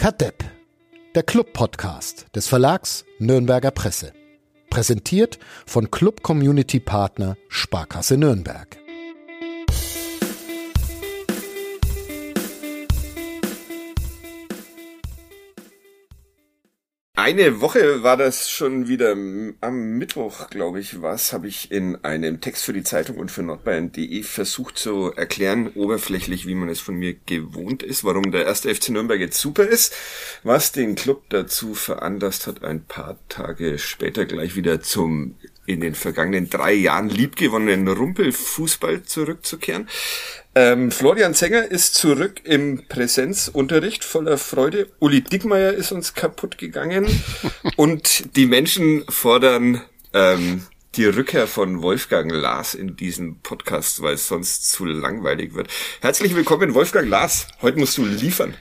Kadepp, der Club-Podcast des Verlags Nürnberger Presse. Präsentiert von Club Community Partner Sparkasse Nürnberg. Eine Woche war das schon wieder am Mittwoch, glaube ich, was, habe ich in einem Text für die Zeitung und für nordbayern.de versucht zu erklären, oberflächlich, wie man es von mir gewohnt ist, warum der erste FC Nürnberg jetzt super ist, was den Club dazu veranlasst hat, ein paar Tage später gleich wieder zum in den vergangenen drei Jahren liebgewonnenen Rumpelfußball zurückzukehren. Ähm, Florian Zenger ist zurück im Präsenzunterricht voller Freude. Uli Dickmeier ist uns kaputt gegangen. und die Menschen fordern ähm, die Rückkehr von Wolfgang Lars in diesem Podcast, weil es sonst zu langweilig wird. Herzlich willkommen, Wolfgang Lars. Heute musst du liefern.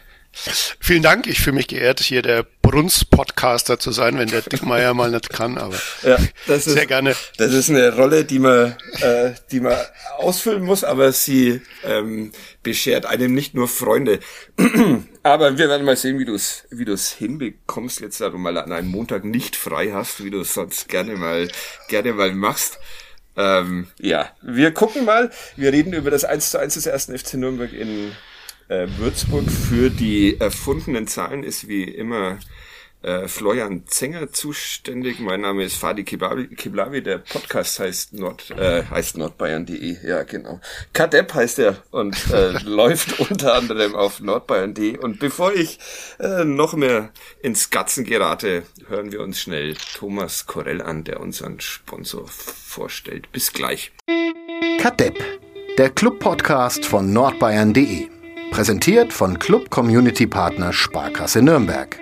Vielen Dank. Ich fühle mich geehrt, hier der Bruns-Podcaster zu sein, wenn der Dickmeier mal nicht kann, aber ja, das sehr ist, gerne. Das ist eine Rolle, die man, äh, die man ausfüllen muss, aber sie ähm, beschert einem nicht nur Freunde. aber wir werden mal sehen, wie du es wie du's hinbekommst, jetzt da du mal an einem Montag nicht frei hast, wie du es sonst gerne mal, gerne mal machst. Ähm, ja, wir gucken mal. Wir reden über das 1 zu 1 des ersten FC Nürnberg in äh, Würzburg für die erfundenen Zahlen ist wie immer äh, Florian Zenger zuständig. Mein Name ist Fadi Kiblavi. Der Podcast heißt Nord, äh, heißt nordbayern.de. Ja, genau. Kadepp heißt er und äh, läuft unter anderem auf nordbayern.de. Und bevor ich äh, noch mehr ins Gatzen gerate, hören wir uns schnell Thomas Korell an, der unseren Sponsor vorstellt. Bis gleich. Kadepp, der Club-Podcast von nordbayern.de. Präsentiert von Club Community Partner Sparkasse Nürnberg.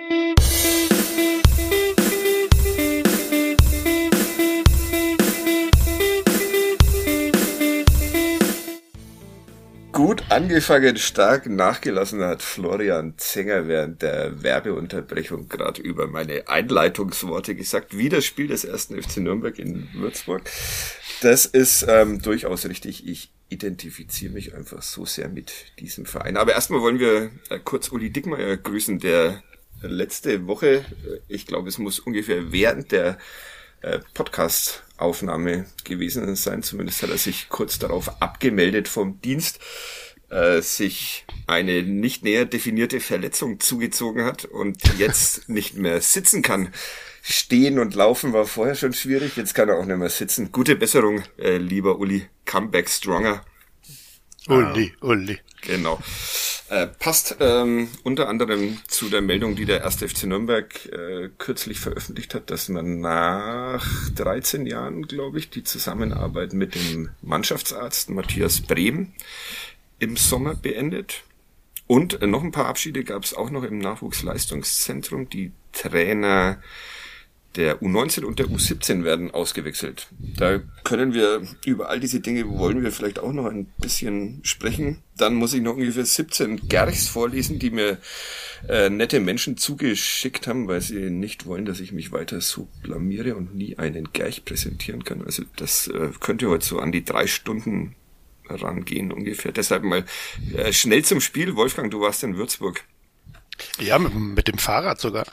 Angefangen, stark nachgelassen hat Florian Zenger während der Werbeunterbrechung gerade über meine Einleitungsworte gesagt, wie das Spiel des ersten FC Nürnberg in Würzburg. Das ist ähm, durchaus richtig. Ich identifiziere mich einfach so sehr mit diesem Verein. Aber erstmal wollen wir äh, kurz Uli Dickmeyer grüßen, der letzte Woche, äh, ich glaube, es muss ungefähr während der äh, Podcast-Aufnahme gewesen sein, zumindest hat er sich kurz darauf abgemeldet vom Dienst, äh, sich eine nicht näher definierte Verletzung zugezogen hat und jetzt nicht mehr sitzen kann. Stehen und Laufen war vorher schon schwierig, jetzt kann er auch nicht mehr sitzen. Gute Besserung, äh, lieber Uli. Comeback stronger. Uli, ah, Uli. Genau. Äh, passt ähm, unter anderem zu der Meldung, die der 1. FC Nürnberg äh, kürzlich veröffentlicht hat, dass man nach 13 Jahren, glaube ich, die Zusammenarbeit mit dem Mannschaftsarzt Matthias Brehm im Sommer beendet. Und äh, noch ein paar Abschiede gab es auch noch im Nachwuchsleistungszentrum. Die Trainer der U19 und der U17 werden ausgewechselt. Da können wir über all diese Dinge wollen wir vielleicht auch noch ein bisschen sprechen. Dann muss ich noch ungefähr 17 Gerchs vorlesen, die mir äh, nette Menschen zugeschickt haben, weil sie nicht wollen, dass ich mich weiter so blamiere und nie einen Gerch präsentieren kann. Also das äh, könnte heute so an die drei Stunden rangehen ungefähr. Deshalb mal äh, schnell zum Spiel. Wolfgang, du warst in Würzburg. Ja, mit, mit dem Fahrrad sogar.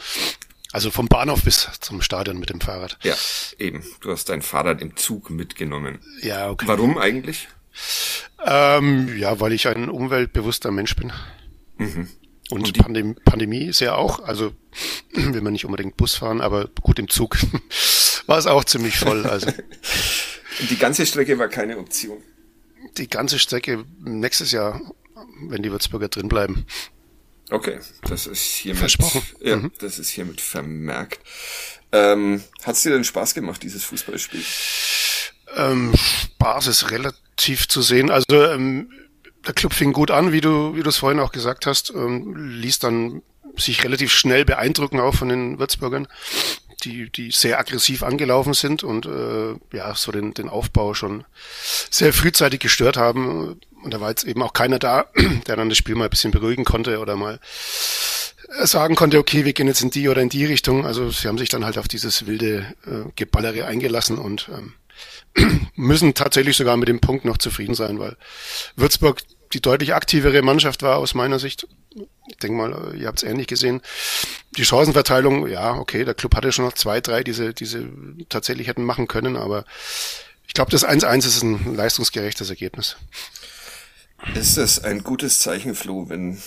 Also vom Bahnhof bis zum Stadion mit dem Fahrrad. Ja, eben. Du hast dein Fahrrad im Zug mitgenommen. Ja, okay. Warum eigentlich? Ähm, ja, weil ich ein umweltbewusster Mensch bin. Mhm. Und, Und Pandem Pandemie ist ja auch, also will man nicht unbedingt Bus fahren, aber gut im Zug war es auch ziemlich voll. Also. Die ganze Strecke war keine Option. Die ganze Strecke nächstes Jahr, wenn die Würzburger drin bleiben. Okay, das ist hiermit, Versprochen. Ja, mhm. das ist hiermit vermerkt. Ähm, Hat es dir denn Spaß gemacht, dieses Fußballspiel? Ähm, Spaß ist relativ zu sehen. Also ähm, der Club fing gut an, wie du wie du es vorhin auch gesagt hast, ähm, ließ dann sich relativ schnell beeindrucken auch von den Würzburgern, die die sehr aggressiv angelaufen sind und äh, ja so den den Aufbau schon sehr frühzeitig gestört haben. Und da war jetzt eben auch keiner da, der dann das Spiel mal ein bisschen beruhigen konnte oder mal sagen konnte, okay, wir gehen jetzt in die oder in die Richtung. Also sie haben sich dann halt auf dieses wilde äh, Geballere eingelassen und ähm, müssen tatsächlich sogar mit dem Punkt noch zufrieden sein, weil Würzburg die deutlich aktivere Mannschaft war aus meiner Sicht. Ich denke mal, ihr habt es ähnlich gesehen. Die Chancenverteilung, ja, okay, der Club hatte schon noch zwei, drei, diese, diese tatsächlich hätten machen können, aber ich glaube, das 1-1 ist ein leistungsgerechtes Ergebnis. Ist das ein gutes Zeichen, Flo, wenn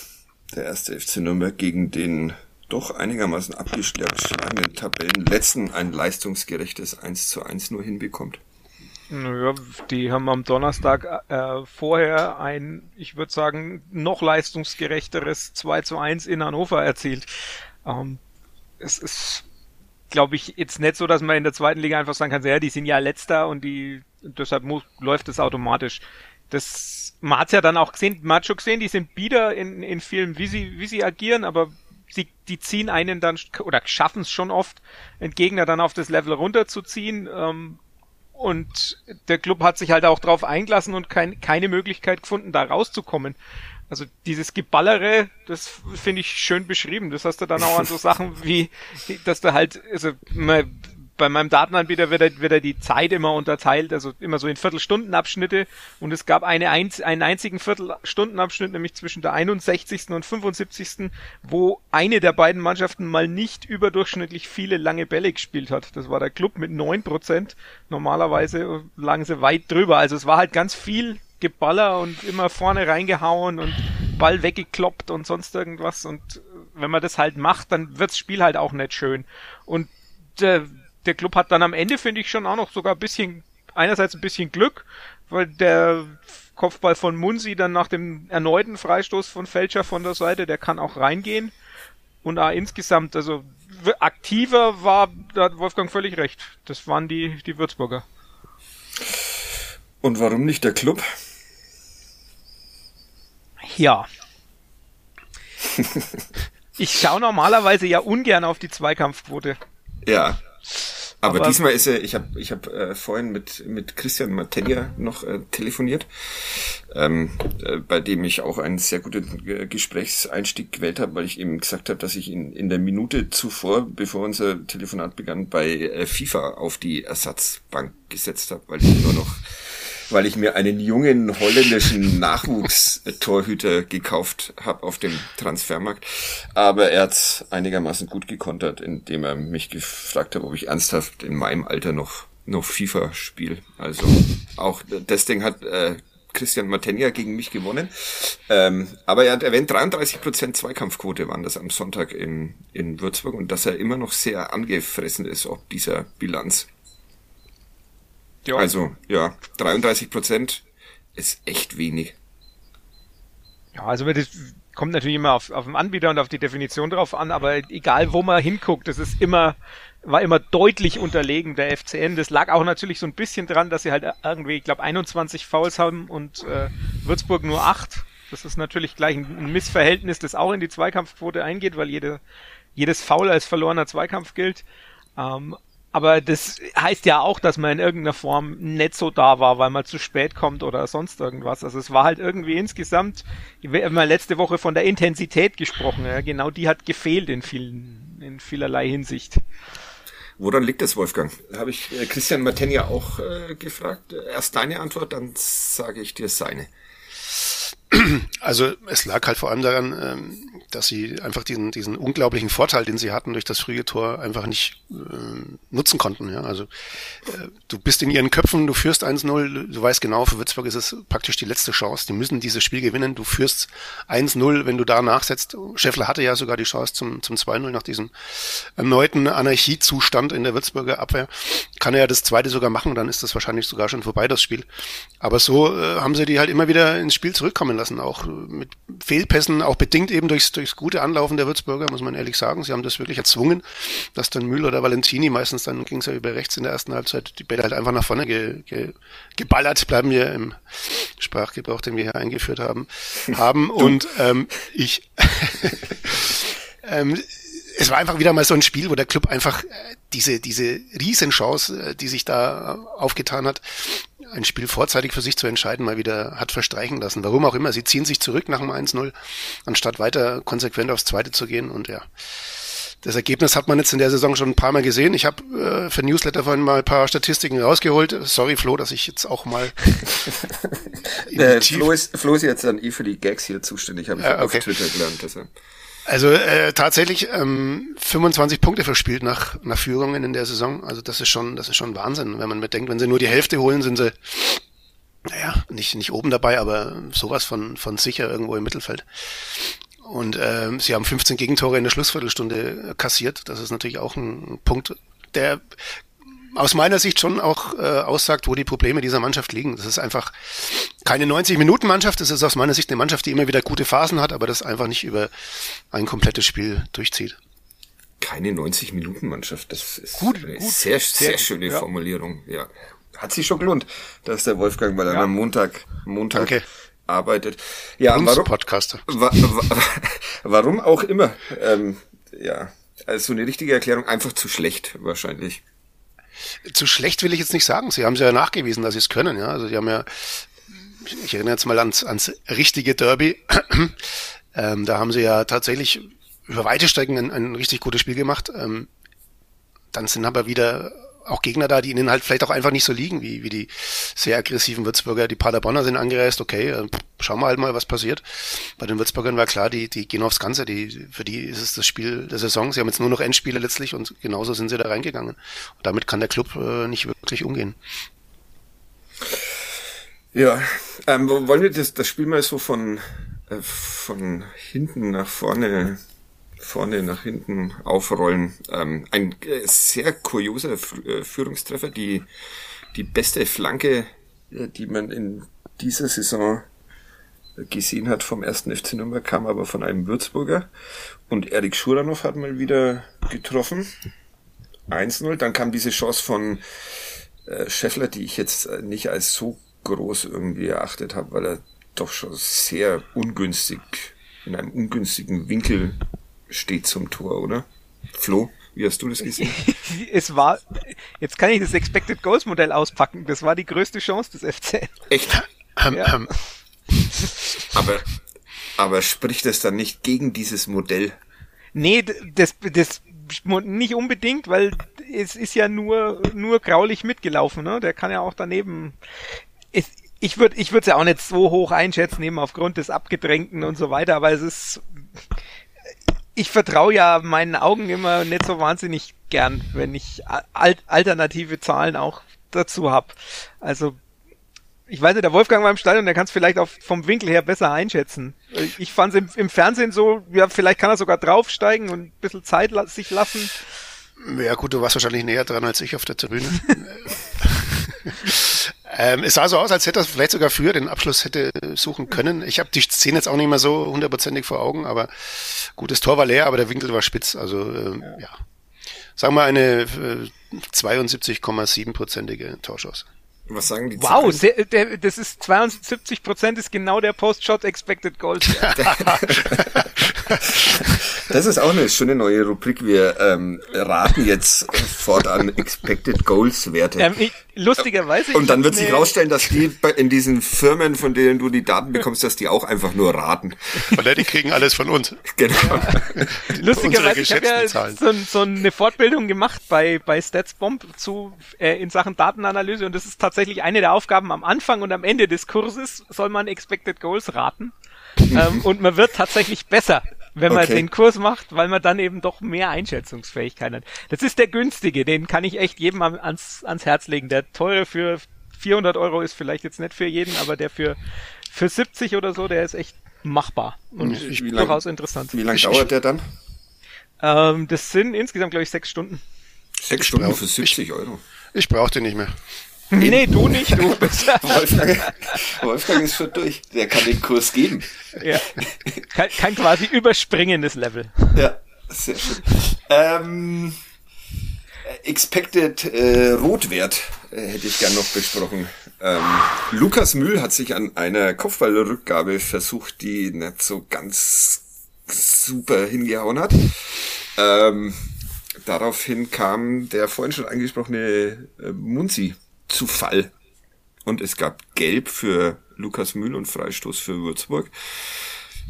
der erste FC Nürnberg gegen den doch einigermaßen abgeschlagenen Tabellenletzten ein leistungsgerechtes 1 zu 1 nur hinbekommt? Naja, die haben am Donnerstag äh, vorher ein, ich würde sagen, noch leistungsgerechteres 2 zu 1 in Hannover erzielt. Ähm, es ist, glaube ich, jetzt nicht so, dass man in der zweiten Liga einfach sagen kann, ja, die sind ja letzter und die deshalb muss, läuft es automatisch. Das man hat's ja dann auch gesehen, man hat schon gesehen, die sind bieder in, in Filmen, wie sie, wie sie agieren, aber sie, die ziehen einen dann oder schaffen es schon oft, einen Gegner dann auf das Level runterzuziehen. Ähm, und der Club hat sich halt auch drauf eingelassen und kein, keine Möglichkeit gefunden, da rauszukommen. Also dieses Geballere, das finde ich schön beschrieben. Das hast du dann auch an so Sachen wie, dass du halt, also man, bei meinem Datenanbieter wird, er, wird er die Zeit immer unterteilt, also immer so in Viertelstundenabschnitte und es gab eine einen einzigen Viertelstundenabschnitt, nämlich zwischen der 61. und 75. wo eine der beiden Mannschaften mal nicht überdurchschnittlich viele lange Bälle gespielt hat. Das war der Club mit neun Prozent. Normalerweise lagen sie weit drüber. Also es war halt ganz viel Geballer und immer vorne reingehauen und Ball weggekloppt und sonst irgendwas. Und wenn man das halt macht, dann wirds Spiel halt auch nicht schön. Und äh, der Club hat dann am Ende, finde ich, schon auch noch sogar ein bisschen, einerseits ein bisschen Glück, weil der Kopfball von Munsi dann nach dem erneuten Freistoß von Fälscher von der Seite, der kann auch reingehen. Und auch insgesamt, also aktiver war, da hat Wolfgang völlig recht. Das waren die, die Würzburger. Und warum nicht der Club? Ja. ich schaue normalerweise ja ungern auf die Zweikampfquote. Ja. Aber, Aber diesmal ist er, ich habe ich hab, äh, vorhin mit, mit Christian Matenja noch äh, telefoniert, ähm, äh, bei dem ich auch einen sehr guten äh, Gesprächseinstieg gewählt habe, weil ich eben gesagt habe, dass ich ihn in der Minute zuvor, bevor unser Telefonat begann, bei äh, FIFA auf die Ersatzbank gesetzt habe, weil ich nur noch weil ich mir einen jungen holländischen Nachwuchstorhüter gekauft habe auf dem Transfermarkt. Aber er hat einigermaßen gut gekontert, indem er mich gefragt hat, ob ich ernsthaft in meinem Alter noch noch FIFA spiele. Also auch das Ding hat äh, Christian Matenja gegen mich gewonnen. Ähm, aber er hat erwähnt, 33% Zweikampfquote waren das am Sonntag in, in Würzburg und dass er immer noch sehr angefressen ist, ob dieser Bilanz. Ja. Also, ja, 33 Prozent ist echt wenig. Ja, also das kommt natürlich immer auf, auf den Anbieter und auf die Definition drauf an, aber egal wo man hinguckt, das ist immer, war immer deutlich unterlegen der FCN. Das lag auch natürlich so ein bisschen dran, dass sie halt irgendwie, ich glaube, 21 Fouls haben und äh, Würzburg nur 8. Das ist natürlich gleich ein Missverhältnis, das auch in die Zweikampfquote eingeht, weil jede, jedes Foul als verlorener Zweikampf gilt. Ähm, aber das heißt ja auch, dass man in irgendeiner Form nicht so da war, weil man zu spät kommt oder sonst irgendwas. Also es war halt irgendwie insgesamt, wir haben letzte Woche von der Intensität gesprochen, ja, genau die hat gefehlt in vielen, in vielerlei Hinsicht. Woran liegt das, Wolfgang? Habe ich äh, Christian Matenja auch äh, gefragt. Erst deine Antwort, dann sage ich dir seine. Also es lag halt vor allem daran, ähm, dass sie einfach diesen, diesen unglaublichen Vorteil, den sie hatten durch das frühe Tor, einfach nicht äh, nutzen konnten. Ja? Also äh, du bist in ihren Köpfen, du führst 1-0, du weißt genau, für Würzburg ist es praktisch die letzte Chance. Die müssen dieses Spiel gewinnen. Du führst 1-0, wenn du da nachsetzt. Scheffler hatte ja sogar die Chance zum, zum 2-0 nach diesem erneuten Anarchiezustand in der Würzburger Abwehr. Kann er ja das zweite sogar machen, dann ist das wahrscheinlich sogar schon vorbei, das Spiel. Aber so äh, haben sie die halt immer wieder ins Spiel zurückkommen lassen, auch mit Fehlpässen, auch bedingt eben durchs, durchs gute Anlaufen der Würzburger, muss man ehrlich sagen. Sie haben das wirklich erzwungen, dass dann Müller oder Valentini, meistens dann ging es ja über rechts in der ersten Halbzeit, die Bälle halt einfach nach vorne ge, ge, geballert, bleiben wir im Sprachgebrauch, den wir hier eingeführt haben, haben. Und ähm, ich ähm, es war einfach wieder mal so ein Spiel, wo der Club einfach äh, diese, diese Riesenchance, äh, die sich da aufgetan hat, ein Spiel vorzeitig für sich zu entscheiden, mal wieder hat verstreichen lassen. Warum auch immer. Sie ziehen sich zurück nach dem 1-0, anstatt weiter konsequent aufs Zweite zu gehen. Und ja, Das Ergebnis hat man jetzt in der Saison schon ein paar Mal gesehen. Ich habe äh, für Newsletter vorhin mal ein paar Statistiken rausgeholt. Sorry, Flo, dass ich jetzt auch mal. äh, Flo, ist, Flo ist jetzt dann eh für die Gags hier zuständig, habe ich ja, okay. auf Twitter gelernt. Deshalb. Also äh, tatsächlich ähm, 25 Punkte verspielt nach, nach Führungen in der Saison. Also das ist schon, das ist schon Wahnsinn, wenn man bedenkt, wenn sie nur die Hälfte holen, sind sie naja, nicht, nicht oben dabei, aber sowas von, von sicher irgendwo im Mittelfeld. Und äh, sie haben 15 Gegentore in der Schlussviertelstunde kassiert. Das ist natürlich auch ein Punkt, der aus meiner Sicht schon auch äh, aussagt, wo die Probleme dieser Mannschaft liegen. Das ist einfach keine 90-Minuten-Mannschaft. Das ist aus meiner Sicht eine Mannschaft, die immer wieder gute Phasen hat, aber das einfach nicht über ein komplettes Spiel durchzieht. Keine 90-Minuten-Mannschaft. Das ist gut, eine gut. sehr, sehr, sehr schöne ja. Formulierung. Ja, hat sich schon gelohnt, dass der Wolfgang mal ja. am Montag, Montag okay. arbeitet. Ja, Uns warum, Podcaster. Wa, wa, warum auch immer. Ähm, ja, also eine richtige Erklärung einfach zu schlecht wahrscheinlich. Zu schlecht will ich jetzt nicht sagen. Sie haben es ja nachgewiesen, dass sie es können. Ja, also sie haben ja, ich erinnere jetzt mal ans, ans richtige Derby. ähm, da haben sie ja tatsächlich über weite Strecken ein, ein richtig gutes Spiel gemacht. Ähm, dann sind aber wieder auch Gegner da, die ihnen halt vielleicht auch einfach nicht so liegen, wie, wie die sehr aggressiven Würzburger. Die Paderborner sind angereist, okay, äh, schauen wir halt mal, was passiert. Bei den Würzburgern war klar, die, die gehen aufs Ganze, die, für die ist es das Spiel der Saison. Sie haben jetzt nur noch Endspiele letztlich und genauso sind sie da reingegangen. Und damit kann der Club äh, nicht wirklich umgehen. Ja, ähm, wollen wir das, das Spiel mal so von, äh, von hinten nach vorne vorne nach hinten aufrollen. Ähm, ein äh, sehr kurioser äh, Führungstreffer, die, die beste Flanke, äh, die man in dieser Saison gesehen hat vom ersten FC Nürnberg, kam aber von einem Würzburger. Und Erik Schuranov hat mal wieder getroffen. 1-0. Dann kam diese Chance von äh, Scheffler, die ich jetzt nicht als so groß irgendwie erachtet habe, weil er doch schon sehr ungünstig, in einem ungünstigen Winkel steht zum Tor, oder? Flo, wie hast du das gesehen? es war, jetzt kann ich das Expected Goals Modell auspacken. Das war die größte Chance des FC. Echt? Ähm, ja. Ähm. aber, aber spricht das dann nicht gegen dieses Modell? Nee, das, das nicht unbedingt, weil es ist ja nur, nur graulich mitgelaufen, ne? Der kann ja auch daneben, es, ich würde ich würde es ja auch nicht so hoch einschätzen, eben aufgrund des Abgedrängten und so weiter, aber es ist, ich vertraue ja meinen Augen immer nicht so wahnsinnig gern, wenn ich al alternative Zahlen auch dazu habe. Also ich weiß nicht, der Wolfgang war im Stadion, der kann es vielleicht auch vom Winkel her besser einschätzen. Ich fand es im, im, Fernsehen so, ja, vielleicht kann er sogar draufsteigen und ein bisschen Zeit la sich lassen. Ja gut, du warst wahrscheinlich näher dran als ich auf der Tribüne. Ähm, es sah so aus, als hätte er vielleicht sogar früher den Abschluss hätte suchen können. Ich habe die Szene jetzt auch nicht mehr so hundertprozentig vor Augen, aber gutes Tor war leer, aber der Winkel war spitz. Also ähm, ja. ja. Sagen wir eine äh, 72,7-prozentige Torschance. Was sagen die Wow, sehr, der, das ist 72 Prozent ist genau der Post-Shot Expected Goals. das ist auch eine schöne neue Rubrik. Wir ähm, raten jetzt fortan Expected Goals Werte. Ähm, ich, lustigerweise. Und dann wird sich rausstellen, dass die in diesen Firmen, von denen du die Daten bekommst, dass die auch einfach nur raten. Weil die kriegen alles von uns. Genau. lustigerweise, ich habe ja so, so, eine Fortbildung gemacht bei, bei StatsBomb zu, äh, in Sachen Datenanalyse und das ist tatsächlich tatsächlich eine der Aufgaben am Anfang und am Ende des Kurses soll man Expected Goals raten. ähm, und man wird tatsächlich besser, wenn man okay. den Kurs macht, weil man dann eben doch mehr Einschätzungsfähigkeit hat. Das ist der günstige, den kann ich echt jedem ans, ans Herz legen. Der teure für 400 Euro ist vielleicht jetzt nicht für jeden, aber der für, für 70 oder so, der ist echt machbar und ich, durchaus lang, interessant. Wie lange dauert der dann? Ähm, das sind insgesamt, glaube ich, sechs Stunden. Sechs Stunden für 70 Euro. Ich brauche den nicht mehr. Nee, du nicht, du bist. Wolfgang, Wolfgang ist schon durch. Der kann den Kurs geben. Ja. Kann, kann quasi überspringen, das Level. Ja, sehr schön. Ähm, Expected äh, Rotwert äh, hätte ich gern noch besprochen. Ähm, Lukas Mühl hat sich an einer Kopfballrückgabe versucht, die nicht so ganz super hingehauen hat. Ähm, daraufhin kam der vorhin schon angesprochene äh, Munzi zu Fall. Und es gab Gelb für Lukas Mühl und Freistoß für Würzburg.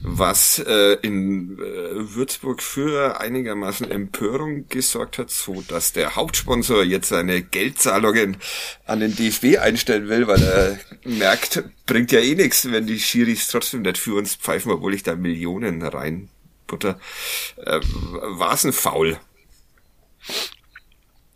was äh, in äh, Würzburg für einigermaßen Empörung gesorgt hat, so dass der Hauptsponsor jetzt seine Geldzahlungen an den DFB einstellen will, weil er merkt, bringt ja eh nichts, wenn die Schiris trotzdem nicht für uns pfeifen, obwohl ich da Millionen reinbutter. Äh, War es ein Foul?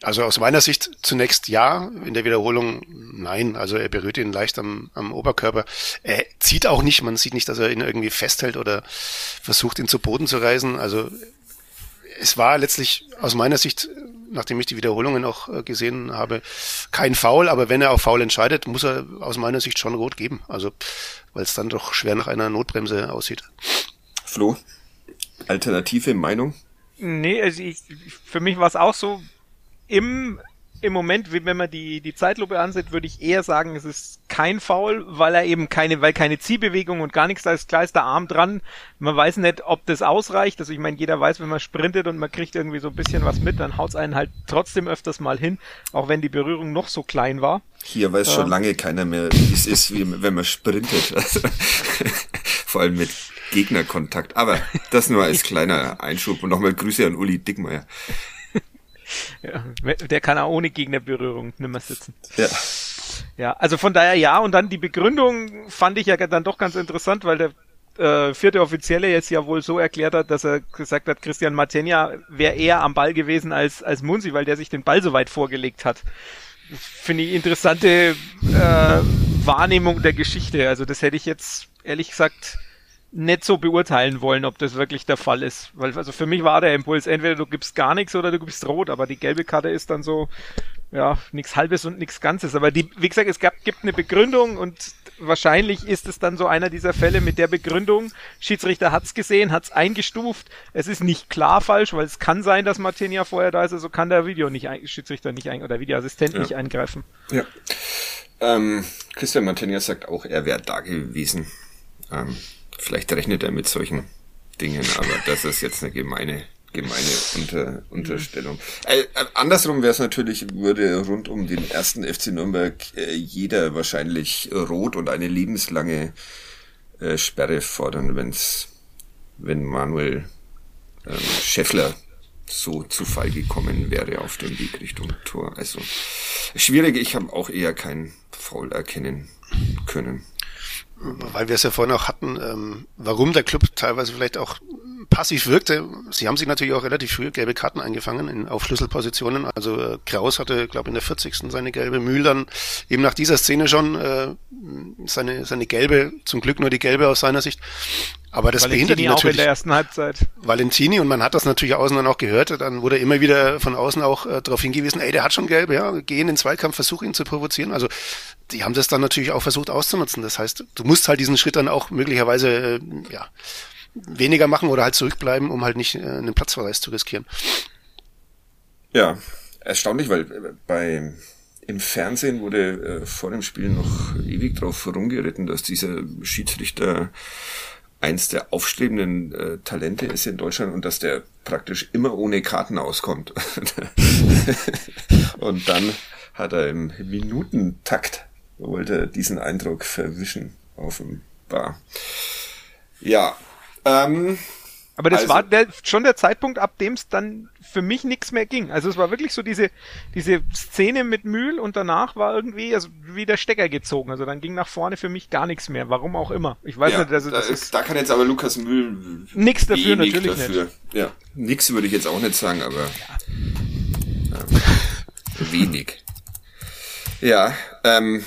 Also aus meiner Sicht zunächst ja, in der Wiederholung nein. Also er berührt ihn leicht am, am Oberkörper. Er zieht auch nicht, man sieht nicht, dass er ihn irgendwie festhält oder versucht, ihn zu Boden zu reißen. Also es war letztlich aus meiner Sicht, nachdem ich die Wiederholungen auch äh, gesehen habe, kein Foul, aber wenn er auf Foul entscheidet, muss er aus meiner Sicht schon rot geben. Also weil es dann doch schwer nach einer Notbremse aussieht. Flo, alternative Meinung? Nee, also ich, für mich war es auch so, im, im Moment, wenn man die, die Zeitlupe ansieht, würde ich eher sagen, es ist kein Foul, weil er eben keine, weil keine Ziehbewegung und gar nichts, da ist klar ist der Arm dran. Man weiß nicht, ob das ausreicht. Also ich meine, jeder weiß, wenn man sprintet und man kriegt irgendwie so ein bisschen was mit, dann haut's einen halt trotzdem öfters mal hin, auch wenn die Berührung noch so klein war. Hier weiß schon lange keiner mehr, wie es ist, wie, wenn man sprintet. Vor allem mit Gegnerkontakt. Aber das nur als kleiner Einschub und nochmal Grüße an Uli Dickmeier. Ja, der kann auch ohne Gegnerberührung nimmer sitzen. Ja. Ja, also von daher ja. Und dann die Begründung fand ich ja dann doch ganz interessant, weil der äh, vierte Offizielle jetzt ja wohl so erklärt hat, dass er gesagt hat, Christian Matenja wäre eher am Ball gewesen als, als Munsi, weil der sich den Ball so weit vorgelegt hat. Finde ich interessante äh, Wahrnehmung der Geschichte. Also das hätte ich jetzt ehrlich gesagt nicht so beurteilen wollen, ob das wirklich der Fall ist. Weil also für mich war der Impuls, entweder du gibst gar nichts oder du gibst rot, aber die gelbe Karte ist dann so, ja, nichts halbes und nichts Ganzes. Aber die, wie gesagt, es gab, gibt eine Begründung und wahrscheinlich ist es dann so einer dieser Fälle mit der Begründung, Schiedsrichter hat's gesehen, hat's eingestuft, es ist nicht klar falsch, weil es kann sein, dass Martinia vorher da ist, also kann der Video nicht ein, Schiedsrichter nicht ein, oder Videoassistent ja. nicht eingreifen. Ja. Ähm, Christian Martinia sagt auch, er wäre da gewesen. Ähm, Vielleicht rechnet er mit solchen Dingen, aber das ist jetzt eine gemeine gemeine Unter, Unterstellung. Äh, andersrum wäre es natürlich, würde rund um den ersten FC Nürnberg äh, jeder wahrscheinlich rot und eine lebenslange äh, Sperre fordern, wenn's, wenn Manuel ähm, Scheffler so zu Fall gekommen wäre auf dem Weg Richtung Tor. Also schwierig, ich habe auch eher kein Foul erkennen können weil wir es ja vorhin auch hatten, ähm, warum der Club teilweise vielleicht auch passiv wirkte. Sie haben sich natürlich auch relativ früh gelbe Karten eingefangen in, auf Schlüsselpositionen. Also äh, Kraus hatte, glaube in der 40. seine gelbe, Mühl dann eben nach dieser Szene schon äh, seine, seine gelbe, zum Glück nur die gelbe aus seiner Sicht. Aber das Valentini behindert ihn natürlich. auch in der ersten Halbzeit. Valentini, und man hat das natürlich außen dann auch gehört, dann wurde immer wieder von außen auch äh, darauf hingewiesen, ey, der hat schon gelb, ja, geh in den Zweikampf, versuch ihn zu provozieren. Also die haben das dann natürlich auch versucht auszunutzen. Das heißt, du musst halt diesen Schritt dann auch möglicherweise, äh, ja, weniger machen oder halt zurückbleiben, um halt nicht äh, einen Platzverweis zu riskieren. Ja, erstaunlich, weil äh, bei im Fernsehen wurde äh, vor dem Spiel noch ewig drauf rumgeritten, dass dieser Schiedsrichter eins der aufstrebenden äh, Talente ist in Deutschland und dass der praktisch immer ohne Karten auskommt. und dann hat er im Minutentakt wollte diesen Eindruck verwischen offenbar. Ja, ähm, aber das also, war der, schon der Zeitpunkt, ab dem es dann für mich nichts mehr ging. Also es war wirklich so diese, diese Szene mit Mühl und danach war irgendwie also wie der Stecker gezogen. Also dann ging nach vorne für mich gar nichts mehr. Warum auch immer. Ich weiß ja, nicht, also da, ist, da kann jetzt aber Lukas Mühl nichts dafür natürlich dafür. nicht. Ja, nichts würde ich jetzt auch nicht sagen, aber ja. ähm, wenig. Ja, ähm,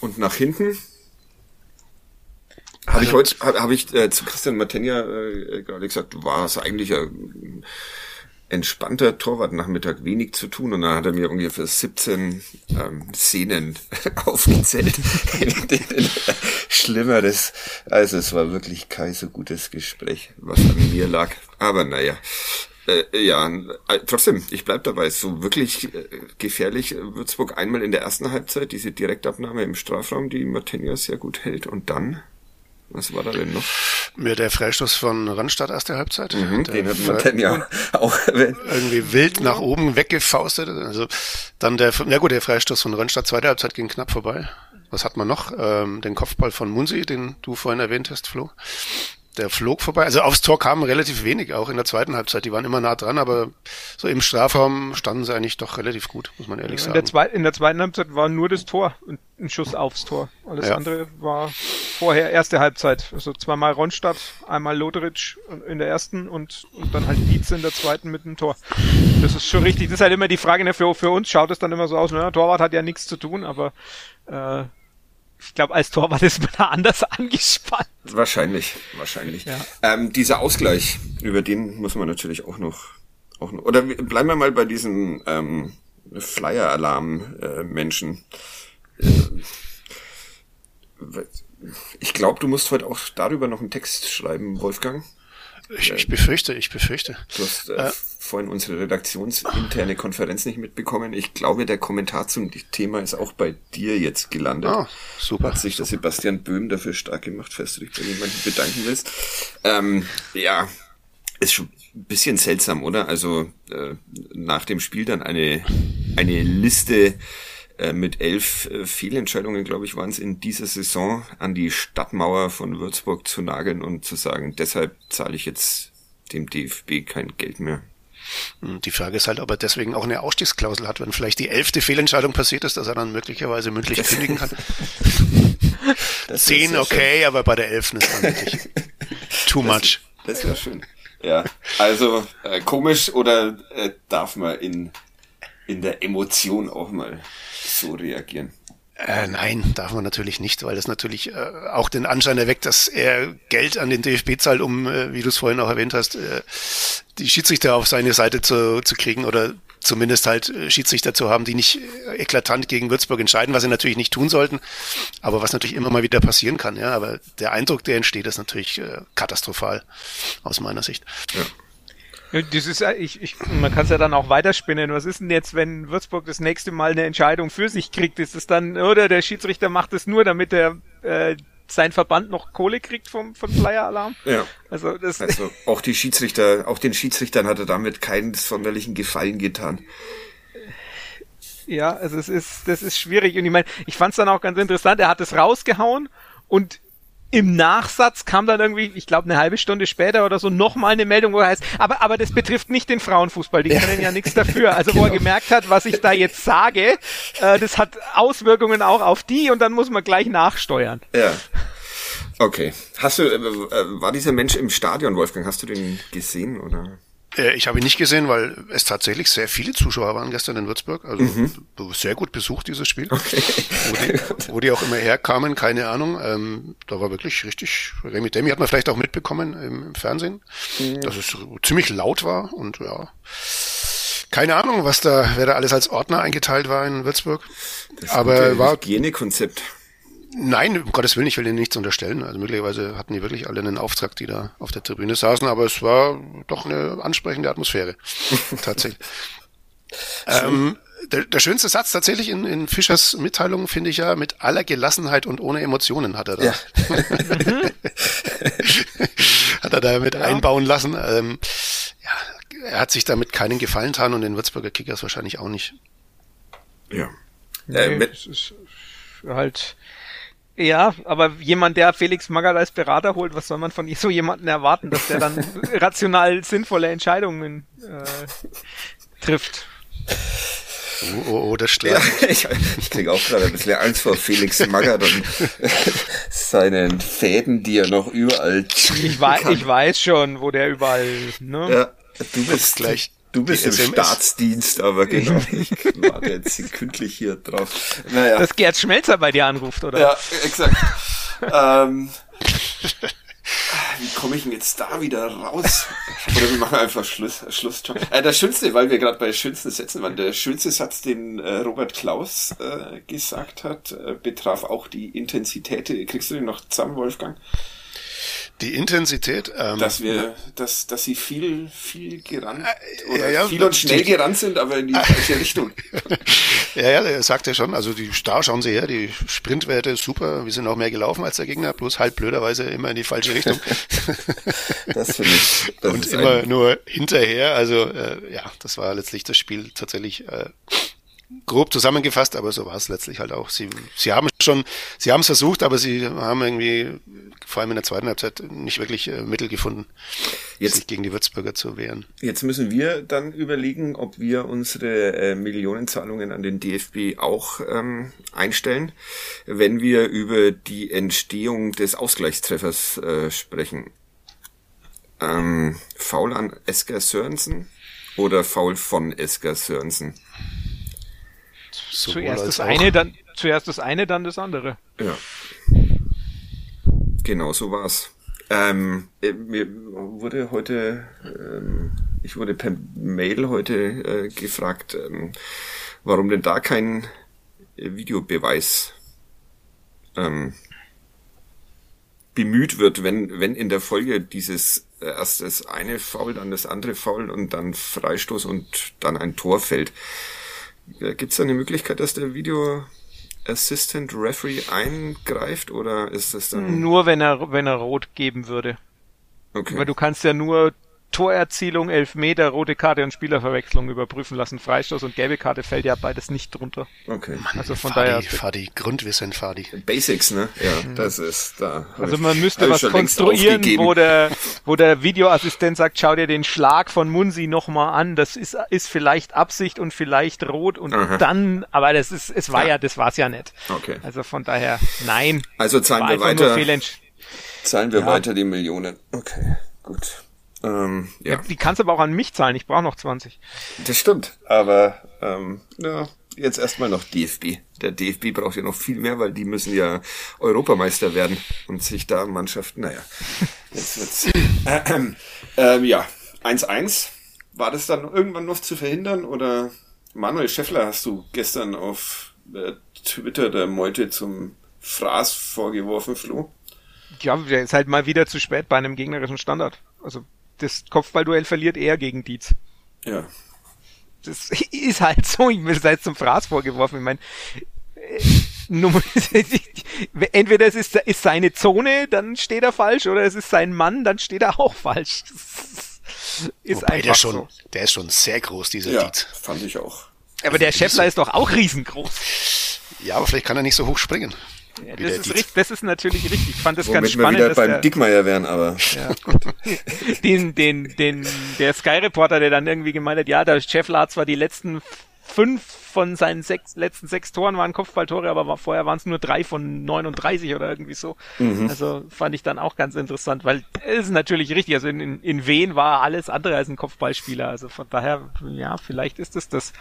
und nach hinten habe also, ich heute, habe hab ich äh, zu Christian Matenja äh, gerade gesagt, war es eigentlich ein entspannter Torwartnachmittag, wenig zu tun und dann hat er mir ungefähr 17 ähm, Szenen aufgezählt. Schlimmeres. Also es war wirklich kein so gutes Gespräch, was an mir lag. Aber naja, äh, ja, äh, trotzdem, ich bleib dabei. So wirklich äh, gefährlich Würzburg einmal in der ersten Halbzeit, diese Direktabnahme im Strafraum, die Martinia sehr gut hält und dann was war da denn noch? Mir der Freistoß von Randstadt erste Halbzeit. Mhm, den hat man dann ja auch irgendwie wild nach oben weggefaustet. Also dann der, ja gut, der Freistoß von Randstadt zweite Halbzeit ging knapp vorbei. Was hat man noch? Ähm, den Kopfball von Munsi, den du vorhin erwähnt hast, Flo. der flog vorbei. Also aufs Tor kam relativ wenig, auch in der zweiten Halbzeit. Die waren immer nah dran, aber so im Strafraum standen sie eigentlich doch relativ gut, muss man ehrlich in sagen. Der in der zweiten Halbzeit war nur das Tor, ein Schuss aufs Tor. Alles ja. andere war vorher erste Halbzeit. Also zweimal Ronstadt, einmal Lotharic in der ersten und, und dann halt Dietz in der zweiten mit dem Tor. Das ist schon richtig. Das ist halt immer die Frage, ne, für, für uns schaut es dann immer so aus, ne, Torwart hat ja nichts zu tun, aber äh, ich glaube, als Torwart ist man da anders angespannt. Wahrscheinlich, wahrscheinlich. Ja. Ähm, dieser Ausgleich, über den muss man natürlich auch noch, auch noch oder bleiben wir mal bei diesen ähm, Flyer-Alarm-Menschen. Äh, ich glaube, du musst heute auch darüber noch einen Text schreiben, Wolfgang. Ich, ich befürchte, ich befürchte. Du hast äh, äh, vorhin unsere redaktionsinterne Konferenz nicht mitbekommen. Ich glaube, der Kommentar zum Thema ist auch bei dir jetzt gelandet. Ah, super. Hat sich der Sebastian Böhm dafür stark gemacht, falls du dich bei jemandem bedanken willst. Ähm, ja, ist schon ein bisschen seltsam, oder? Also äh, nach dem Spiel dann eine, eine Liste äh, mit elf äh, Fehlentscheidungen, glaube ich, waren es in dieser Saison, an die Stadtmauer von Würzburg zu nageln und zu sagen, deshalb zahle ich jetzt dem DFB kein Geld mehr. Hm, die Frage ist halt, ob er deswegen auch eine Ausstiegsklausel hat, wenn vielleicht die elfte Fehlentscheidung passiert ist, dass er dann möglicherweise mündlich kündigen kann. Zehn okay, schön. aber bei der elften ist dann wirklich too das, much. Das wäre schön. Ja, also äh, komisch oder äh, darf man in, in der Emotion auch mal so reagieren? Äh, nein, darf man natürlich nicht, weil das natürlich äh, auch den Anschein erweckt, dass er Geld an den DFB zahlt, um, äh, wie du es vorhin auch erwähnt hast, äh, die Schiedsrichter auf seine Seite zu, zu kriegen oder zumindest halt äh, Schiedsrichter zu haben, die nicht äh, eklatant gegen Würzburg entscheiden, was sie natürlich nicht tun sollten, aber was natürlich immer mal wieder passieren kann. Ja, aber der Eindruck, der entsteht, ist natürlich katastrophal aus meiner Sicht. Ja. Das ist, ich, ich, man kann es ja dann auch weiterspinnen. Was ist denn jetzt, wenn Würzburg das nächste Mal eine Entscheidung für sich kriegt? Ist es dann, oder der Schiedsrichter macht es nur, damit er äh, sein Verband noch Kohle kriegt vom, vom Flyer-Alarm? Ja. Also, das also auch die Schiedsrichter, auch den Schiedsrichtern hat er damit keinen sonderlichen Gefallen getan. Ja, also es ist, das ist schwierig. Und ich meine, ich fand es dann auch ganz interessant, er hat es rausgehauen und im Nachsatz kam dann irgendwie, ich glaube eine halbe Stunde später oder so, nochmal eine Meldung, wo er heißt, aber, aber das betrifft nicht den Frauenfußball, die können ja nichts dafür. Also genau. wo er genau. gemerkt hat, was ich da jetzt sage, äh, das hat Auswirkungen auch auf die und dann muss man gleich nachsteuern. Ja. Okay. Hast du, äh, äh war dieser Mensch im Stadion, Wolfgang? Hast du den gesehen oder? Äh, ich habe ihn nicht gesehen, weil es tatsächlich sehr viele Zuschauer waren gestern in Würzburg. Also mhm. sehr gut besucht, dieses Spiel. Okay. Wo, die, wo die auch immer herkamen, keine Ahnung. Ähm, da war wirklich richtig Remi Demi. Hat man vielleicht auch mitbekommen im, im Fernsehen, mhm. dass es ziemlich laut war und ja. Keine Ahnung, was da, wer da alles als Ordner eingeteilt war in Würzburg. Das Aber war Hygienekonzept. Nein, um Gottes Willen, ich will Ihnen nichts unterstellen. Also möglicherweise hatten die wirklich alle einen Auftrag, die da auf der Tribüne saßen, aber es war doch eine ansprechende Atmosphäre. Tatsächlich. ähm, der, der schönste Satz tatsächlich in, in Fischers Mitteilung finde ich ja, mit aller Gelassenheit und ohne Emotionen hat er da. Ja. hat er da mit ja. einbauen lassen. Ähm, ja, er hat sich damit keinen Gefallen getan und den Würzburger Kickers wahrscheinlich auch nicht. Ja. Nee, äh, mit, ist halt ja, aber jemand, der Felix Magath als Berater holt, was soll man von so jemanden erwarten, dass der dann rational sinnvolle Entscheidungen äh, trifft? Oh, oh, oh, das stört. Ja, ich, ich krieg auch gerade ein bisschen Angst vor Felix Magath und seinen Fäden, die er noch überall ich weiß, ich weiß schon, wo der überall, ne? Ja, du bist gleich Du bist im Staatsdienst, aber genau. Ich warte jetzt sekündlich hier drauf. Naja. Dass Gerd Schmelzer bei dir anruft, oder? Ja, exakt. ähm, wie komme ich denn jetzt da wieder raus? Oder wir machen einfach Schluss. Schluss äh, das Schönste, weil wir gerade bei schönsten Sätzen waren, der schönste Satz, den äh, Robert Klaus äh, gesagt hat, äh, betraf auch die Intensität. Kriegst du den noch zusammen, Wolfgang? Die Intensität. Ähm, dass wir, dass, dass sie viel, viel gerannt äh, oder ja, ja, viel und schnell die, gerannt sind, aber in die falsche Richtung. ja, ja, er sagt ja schon, also die da schauen Sie her, die Sprintwerte super, wir sind auch mehr gelaufen als der Gegner, bloß halt blöderweise immer in die falsche Richtung. das finde ich. Das und immer nur hinterher, also äh, ja, das war letztlich das Spiel tatsächlich äh, grob zusammengefasst, aber so war es letztlich halt auch. Sie, sie haben schon, sie haben es versucht, aber sie haben irgendwie vor allem in der zweiten Halbzeit nicht wirklich äh, Mittel gefunden, jetzt, sich gegen die Würzburger zu wehren. Jetzt müssen wir dann überlegen, ob wir unsere äh, Millionenzahlungen an den DFB auch ähm, einstellen, wenn wir über die Entstehung des Ausgleichstreffers äh, sprechen. Ähm, Foul an Esker Sörensen oder Foul von Esker Sörensen? zuerst das eine, dann zuerst das eine, dann das andere. Ja. Genau, so war's. Ähm, äh, mir wurde heute, ähm, ich wurde per Mail heute äh, gefragt, ähm, warum denn da kein Videobeweis ähm, bemüht wird, wenn, wenn in der Folge dieses äh, erst das eine Foul, dann das andere Foul und dann Freistoß und dann ein Tor fällt. Gibt es da eine Möglichkeit, dass der Video Assistant Referee eingreift oder ist das dann nur wenn er wenn er rot geben würde? Okay. Weil du kannst ja nur Torerzielung, Elfmeter, rote Karte und Spielerverwechslung überprüfen lassen. Freistoß und gelbe Karte fällt ja beides nicht drunter. Okay. Mann, also von Fadi, daher. Fadi, Grundwissen, Fadi. Basics, ne? Ja, mhm. das ist da. Also man müsste was konstruieren, wo der, wo der Videoassistent sagt, schau dir den Schlag von Munsi nochmal an. Das ist, ist vielleicht Absicht und vielleicht rot und Aha. dann, aber das ist, es war ja, ja das war's ja nicht. Okay. Also von daher, nein. Also zahlen wir weiter. Zahlen wir ja. weiter die Millionen. Okay, gut. Ähm, ja. ja. Die kannst aber auch an mich zahlen, ich brauche noch 20. Das stimmt, aber ähm, ja, jetzt erstmal noch DFB. Der DFB braucht ja noch viel mehr, weil die müssen ja Europameister werden und sich da Mannschaften, naja, jetzt wird's. Äh, äh, ja, 1-1. War das dann irgendwann noch zu verhindern oder Manuel Scheffler hast du gestern auf äh, Twitter der Meute zum Fraß vorgeworfen, Flo? Ja, der ist halt mal wieder zu spät bei einem gegnerischen Standard. Also das Kopfballduell verliert er gegen Dietz. Ja. Das ist halt so, ich es jetzt zum Fraß vorgeworfen. Ich meine, äh, entweder es ist, ist seine Zone, dann steht er falsch, oder es ist sein Mann, dann steht er auch falsch. ist Wobei der schon, so. der ist schon sehr groß, dieser ja, Dietz. fand ich auch. Aber der Scheffler ist doch auch riesengroß. Ja, aber vielleicht kann er nicht so hoch springen. Ja, das, ist richtig, das ist natürlich richtig. Ich fand das Womit ganz spannend. Wir wieder beim der, Dickmeier wären, aber. Ja, den, den, den, der Sky Reporter, der dann irgendwie gemeint hat, ja, der Scheffler hat zwar die letzten fünf von seinen sechs, letzten sechs Toren waren Kopfballtore, aber war, vorher waren es nur drei von 39 oder irgendwie so. Mhm. Also fand ich dann auch ganz interessant, weil ist natürlich richtig. Also in, in, in Wien war alles andere als ein Kopfballspieler. Also von daher, ja, vielleicht ist es das.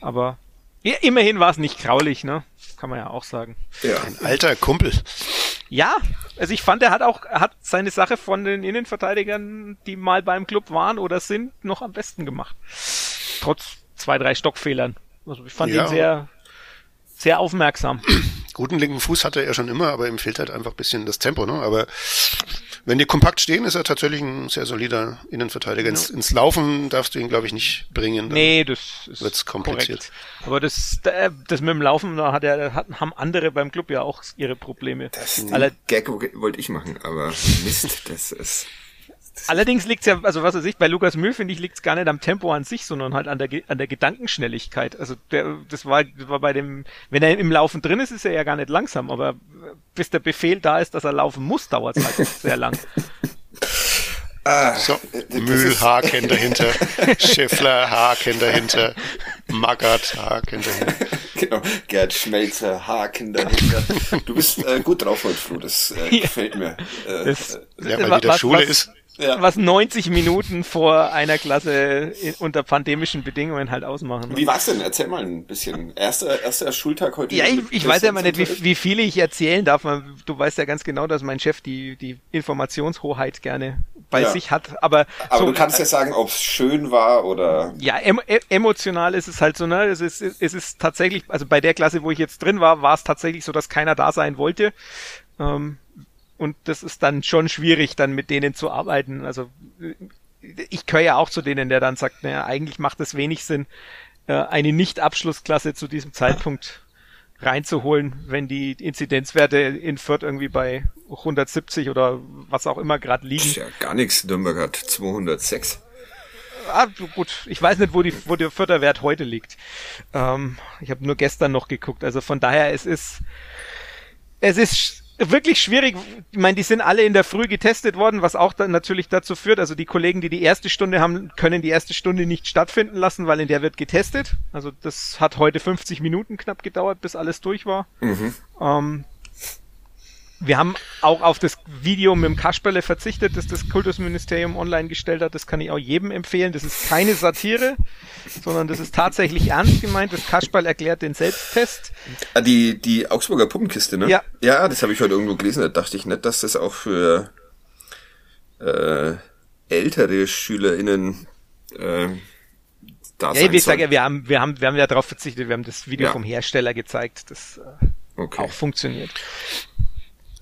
Aber ja, immerhin war es nicht graulich, ne? Kann man ja auch sagen. Ja. Ein alter Kumpel. Ja, also ich fand, er hat auch, er hat seine Sache von den Innenverteidigern, die mal beim Club waren oder sind, noch am besten gemacht. Trotz zwei, drei Stockfehlern. Also ich fand ja. ihn sehr, sehr aufmerksam. Guten linken Fuß hatte er schon immer, aber ihm fehlt halt einfach ein bisschen das Tempo, ne? Aber wenn die kompakt stehen, ist er tatsächlich ein sehr solider Innenverteidiger. Ins, ins Laufen darfst du ihn, glaube ich, nicht bringen. Nee, das ist wird's kompliziert. Korrekt. Aber das, das mit dem Laufen, da hat er, haben andere beim Club ja auch ihre Probleme. Das Alle Gag wollte ich machen, aber Mist, das ist. Allerdings liegt's ja, also was weiß ich, bei Lukas Müll finde ich liegt's gar nicht am Tempo an sich, sondern halt an der an der Gedankenschnelligkeit. Also der, das war, das war bei dem, wenn er im Laufen drin ist, ist er ja gar nicht langsam, aber bis der Befehl da ist, dass er laufen muss, dauert's halt sehr lang. Ah, so, Mühlhaken dahinter, Schiffler, Haken dahinter, Magath, Haken dahinter. Genau, Gerd Schmelzer, Haken dahinter. Du bist äh, gut drauf heute, Flo, das äh, gefällt mir. Äh, das, ja, weil wieder Schule was, ist ja. was 90 Minuten vor einer Klasse in, unter pandemischen Bedingungen halt ausmachen. Wie war's denn? Erzähl mal ein bisschen. Erster, erster Schultag heute. Ja, ich, ich weiß ja immer nicht, wie, wie viele ich erzählen darf. Du weißt ja ganz genau, dass mein Chef die, die Informationshoheit gerne bei ja. sich hat. Aber, aber so, du kannst ja sagen, ob es schön war oder. Ja, em emotional ist es halt so, ne? Es ist, es ist tatsächlich, also bei der Klasse, wo ich jetzt drin war, war es tatsächlich so, dass keiner da sein wollte. Ähm, und das ist dann schon schwierig, dann mit denen zu arbeiten. Also ich gehöre ja auch zu denen, der dann sagt, naja, eigentlich macht es wenig Sinn, äh, eine Nicht-Abschlussklasse zu diesem Zeitpunkt reinzuholen, wenn die Inzidenzwerte in Fürth irgendwie bei 170 oder was auch immer gerade liegen. Das ist ja gar nichts. Nürnberg hat 206. ah, gut, ich weiß nicht, wo, die, wo der Förderwert heute liegt. Ähm, ich habe nur gestern noch geguckt. Also von daher, es ist, es ist wirklich schwierig. Ich meine, die sind alle in der Früh getestet worden, was auch dann natürlich dazu führt, also die Kollegen, die die erste Stunde haben, können die erste Stunde nicht stattfinden lassen, weil in der wird getestet. Also das hat heute 50 Minuten knapp gedauert, bis alles durch war. Mhm. Ähm, wir haben auch auf das Video mit dem Kasperle verzichtet, das das Kultusministerium online gestellt hat. Das kann ich auch jedem empfehlen. Das ist keine Satire, sondern das ist tatsächlich ernst gemeint. Das Kasperle erklärt den Selbsttest. Ah, die, die Augsburger Puppenkiste, ne? Ja. Ja, das habe ich heute irgendwo gelesen. Da dachte ich nicht, dass das auch für äh, ältere SchülerInnen äh, da ja, sein ich sage ja, wir haben, wir haben, wir haben ja darauf verzichtet. Wir haben das Video ja. vom Hersteller gezeigt, das äh, okay. auch funktioniert.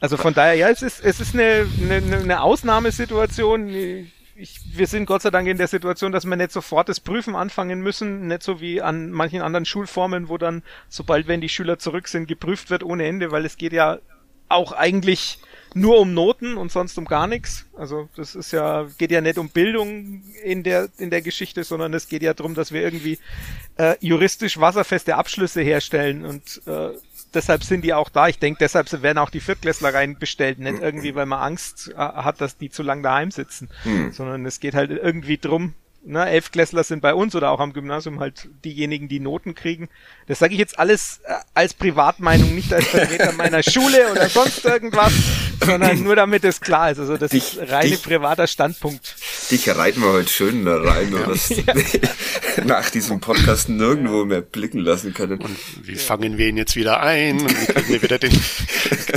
Also von daher, ja, es ist, es ist eine, eine, eine Ausnahmesituation. Ich, wir sind Gott sei Dank in der Situation, dass wir nicht sofort das Prüfen anfangen müssen, nicht so wie an manchen anderen Schulformen, wo dann, sobald wenn die Schüler zurück sind, geprüft wird ohne Ende, weil es geht ja auch eigentlich nur um Noten und sonst um gar nichts. Also das ist ja, geht ja nicht um Bildung in der, in der Geschichte, sondern es geht ja darum, dass wir irgendwie äh, juristisch wasserfeste Abschlüsse herstellen und äh, deshalb sind die auch da. Ich denke, deshalb werden auch die Viertklässler reinbestellt, nicht irgendwie, weil man Angst äh, hat, dass die zu lang daheim sitzen, hm. sondern es geht halt irgendwie drum, ne, Elfklässler sind bei uns oder auch am Gymnasium halt diejenigen, die Noten kriegen. Das sage ich jetzt alles äh, als Privatmeinung, nicht als Vertreter meiner Schule oder sonst irgendwas, sondern nur damit es klar ist. Also das dich, ist reine dich, privater Standpunkt. Dich reiten wir heute schön da rein, ja. dass ja. nach diesem Podcast nirgendwo mehr blicken lassen können. Und wie fangen wir ihn jetzt wieder ein? Und wie kriegen wir wieder den,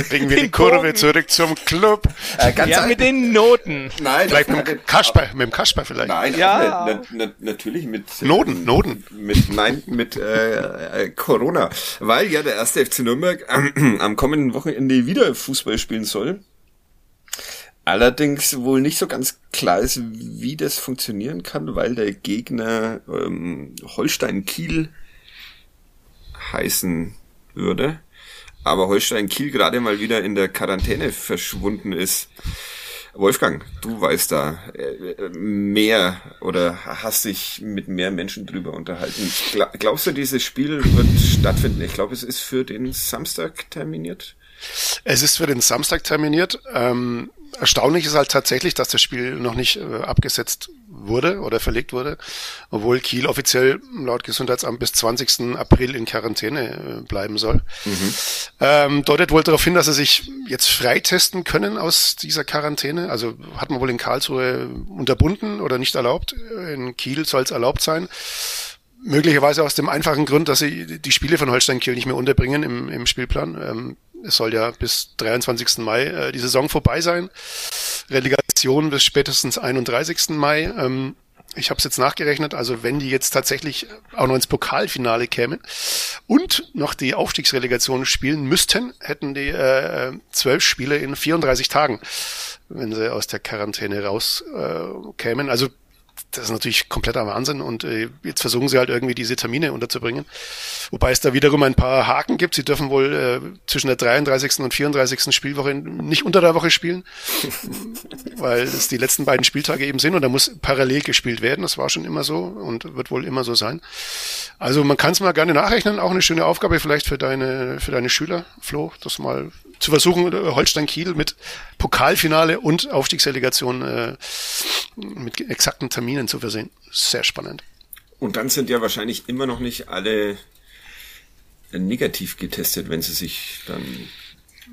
kriegen wir den die Kurve Bogen. zurück zum Club? Äh, ganz ja, mit den Noten. Nein, vielleicht mit dem Kasper, mit dem Kasper vielleicht. Nein, ja. Na, na, natürlich mit Noten, Noten. Mit nein, mit äh, äh, Corona, weil ja der erste FC Nürnberg äh, am kommenden Wochenende wieder Fußball spielen soll. Allerdings wohl nicht so ganz klar ist, wie das funktionieren kann, weil der Gegner ähm, Holstein Kiel heißen würde. Aber Holstein Kiel gerade mal wieder in der Quarantäne verschwunden ist. Wolfgang, du weißt da äh, mehr oder hast dich mit mehr Menschen drüber unterhalten. Glaubst du, dieses Spiel wird stattfinden? Ich glaube, es ist für den Samstag terminiert. Es ist für den Samstag terminiert. Ähm, erstaunlich ist halt tatsächlich, dass das Spiel noch nicht äh, abgesetzt wurde oder verlegt wurde, obwohl Kiel offiziell laut Gesundheitsamt bis 20. April in Quarantäne äh, bleiben soll. Mhm. Ähm, deutet wohl darauf hin, dass sie sich jetzt freitesten können aus dieser Quarantäne. Also hat man wohl in Karlsruhe unterbunden oder nicht erlaubt. In Kiel soll es erlaubt sein. Möglicherweise aus dem einfachen Grund, dass sie die Spiele von Holstein Kiel nicht mehr unterbringen im, im Spielplan. Ähm, es soll ja bis 23. Mai äh, die Saison vorbei sein. Relegation bis spätestens 31. Mai. Ähm, ich habe es jetzt nachgerechnet, also wenn die jetzt tatsächlich auch noch ins Pokalfinale kämen und noch die Aufstiegsrelegation spielen müssten, hätten die äh, zwölf Spiele in 34 Tagen, wenn sie aus der Quarantäne rauskämen. Äh, also das ist natürlich kompletter Wahnsinn und äh, jetzt versuchen sie halt irgendwie diese Termine unterzubringen. Wobei es da wiederum ein paar Haken gibt. Sie dürfen wohl äh, zwischen der 33. und 34. Spielwoche nicht unter der Woche spielen, weil es die letzten beiden Spieltage eben sind und da muss parallel gespielt werden. Das war schon immer so und wird wohl immer so sein. Also man kann es mal gerne nachrechnen. Auch eine schöne Aufgabe vielleicht für deine, für deine Schüler, Flo, das mal zu versuchen, äh, Holstein Kiel mit Pokalfinale und Aufstiegsrelegation äh, mit exakten Terminen zu versehen. Sehr spannend. Und dann sind ja wahrscheinlich immer noch nicht alle negativ getestet, wenn sie sich dann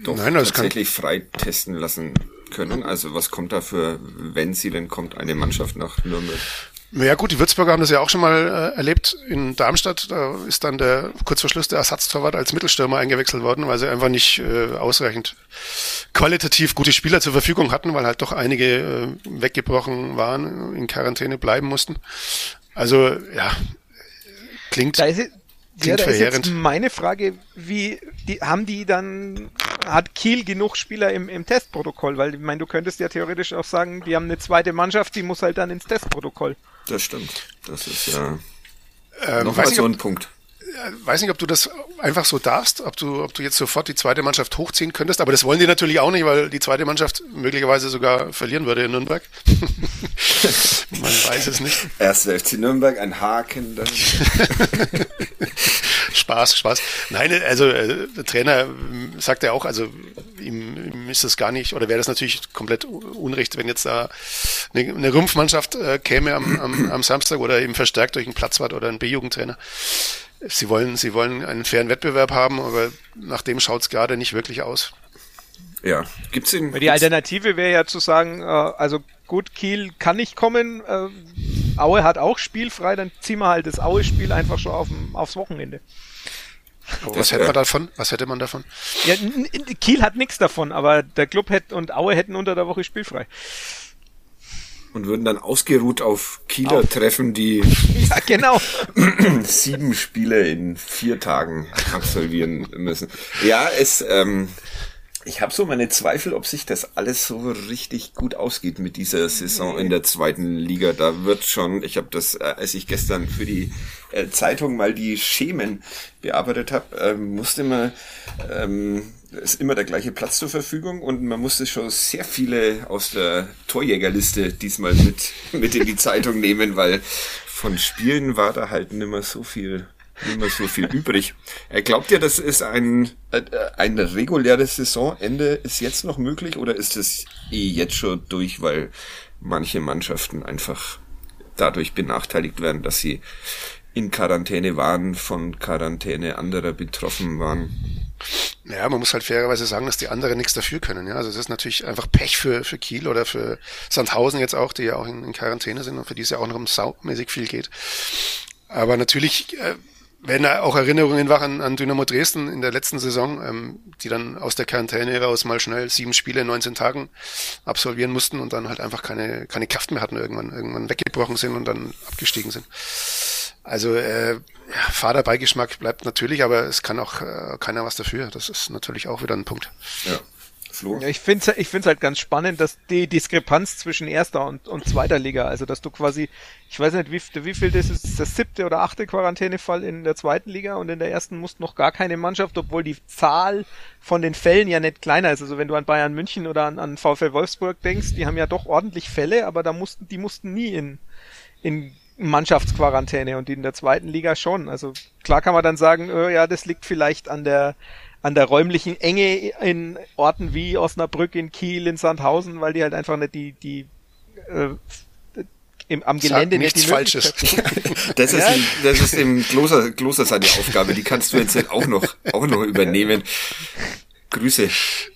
doch Nein, tatsächlich frei testen lassen können. Also was kommt da für, wenn sie denn kommt, eine Mannschaft nach Nürnberg? Ja gut, die Würzburger haben das ja auch schon mal äh, erlebt in Darmstadt. Da ist dann der kurz vor Schluss der Ersatztorwart als Mittelstürmer eingewechselt worden, weil sie einfach nicht äh, ausreichend qualitativ gute Spieler zur Verfügung hatten, weil halt doch einige äh, weggebrochen waren, in Quarantäne bleiben mussten. Also ja, klingt. Da ist, ja, da ist jetzt meine Frage, wie die, haben die dann, hat Kiel genug Spieler im, im Testprotokoll? Weil ich meine, du könntest ja theoretisch auch sagen, die haben eine zweite Mannschaft, die muss halt dann ins Testprotokoll. Das stimmt. Das ist ja ähm, nochmal so ein Punkt. Weiß nicht, ob du das einfach so darfst, ob du, ob du jetzt sofort die zweite Mannschaft hochziehen könntest, aber das wollen die natürlich auch nicht, weil die zweite Mannschaft möglicherweise sogar verlieren würde in Nürnberg. Man weiß es nicht. Erster FC Nürnberg, ein Haken. Dann. Spaß, Spaß. Nein, also äh, der Trainer sagt ja auch, also ihm, ihm ist das gar nicht, oder wäre das natürlich komplett unrecht, wenn jetzt da eine, eine Rumpfmannschaft äh, käme am, am, am Samstag oder eben verstärkt durch einen Platzwart oder einen B-Jugendtrainer. Sie wollen, sie wollen einen fairen Wettbewerb haben, aber nach dem schaut's gerade nicht wirklich aus. Ja, gibt's den? Die Alternative wäre ja zu sagen, äh, also gut, Kiel kann nicht kommen, äh, Aue hat auch spielfrei, dann ziehen wir halt das Aue-Spiel einfach schon auf, aufs Wochenende. Oh, was hätte man davon? Was hätte man davon? Ja, Kiel hat nichts davon, aber der Club hätte und Aue hätten unter der Woche spielfrei. Und würden dann ausgeruht auf Kieler auf. treffen, die ja, genau. sieben Spiele in vier Tagen absolvieren müssen. Ja, es ähm, ich habe so meine Zweifel, ob sich das alles so richtig gut ausgeht mit dieser Saison in der zweiten Liga. Da wird schon, ich habe das, äh, als ich gestern für die äh, Zeitung mal die Schemen bearbeitet habe, ähm, musste man, ähm, ist immer der gleiche Platz zur Verfügung und man musste schon sehr viele aus der Torjägerliste diesmal mit, mit in die Zeitung nehmen, weil von Spielen war da halt nimmer so viel nicht mehr so viel übrig. Er glaubt ja, das ist ein, äh, ein reguläres Saisonende ist jetzt noch möglich oder ist es eh jetzt schon durch, weil manche Mannschaften einfach dadurch benachteiligt werden, dass sie in Quarantäne waren, von Quarantäne anderer betroffen waren. Ja, man muss halt fairerweise sagen, dass die anderen nichts dafür können. Ja, also es ist natürlich einfach Pech für, für Kiel oder für Sandhausen jetzt auch, die ja auch in, in Quarantäne sind und für die es ja auch noch um saumäßig viel geht. Aber natürlich äh, werden auch Erinnerungen wach an, an Dynamo Dresden in der letzten Saison, ähm, die dann aus der Quarantäne heraus mal schnell sieben Spiele in 19 Tagen absolvieren mussten und dann halt einfach keine, keine Kraft mehr hatten irgendwann, irgendwann weggebrochen sind und dann abgestiegen sind. Also äh, ja, Vaterbeigeschmack bleibt natürlich, aber es kann auch äh, keiner was dafür. Das ist natürlich auch wieder ein Punkt. Ja. Flo? Ja, ich finde es ich find's halt ganz spannend, dass die Diskrepanz zwischen erster und, und zweiter Liga, also dass du quasi, ich weiß nicht, wie, wie viel das ist, das siebte oder achte Quarantänefall in der zweiten Liga und in der ersten musst noch gar keine Mannschaft, obwohl die Zahl von den Fällen ja nicht kleiner ist. Also wenn du an Bayern München oder an, an VfL Wolfsburg denkst, die haben ja doch ordentlich Fälle, aber da mussten, die mussten nie in, in Mannschaftsquarantäne und die in der zweiten Liga schon. Also klar kann man dann sagen, äh, ja, das liegt vielleicht an der an der räumlichen Enge in Orten wie Osnabrück, in Kiel, in Sandhausen, weil die halt einfach nicht die, die äh, im, am Gelände Sag nichts Falsches. das, ist, ja? das ist im Kloster, Kloster seine Aufgabe, die kannst du jetzt auch noch, auch noch übernehmen. Grüße.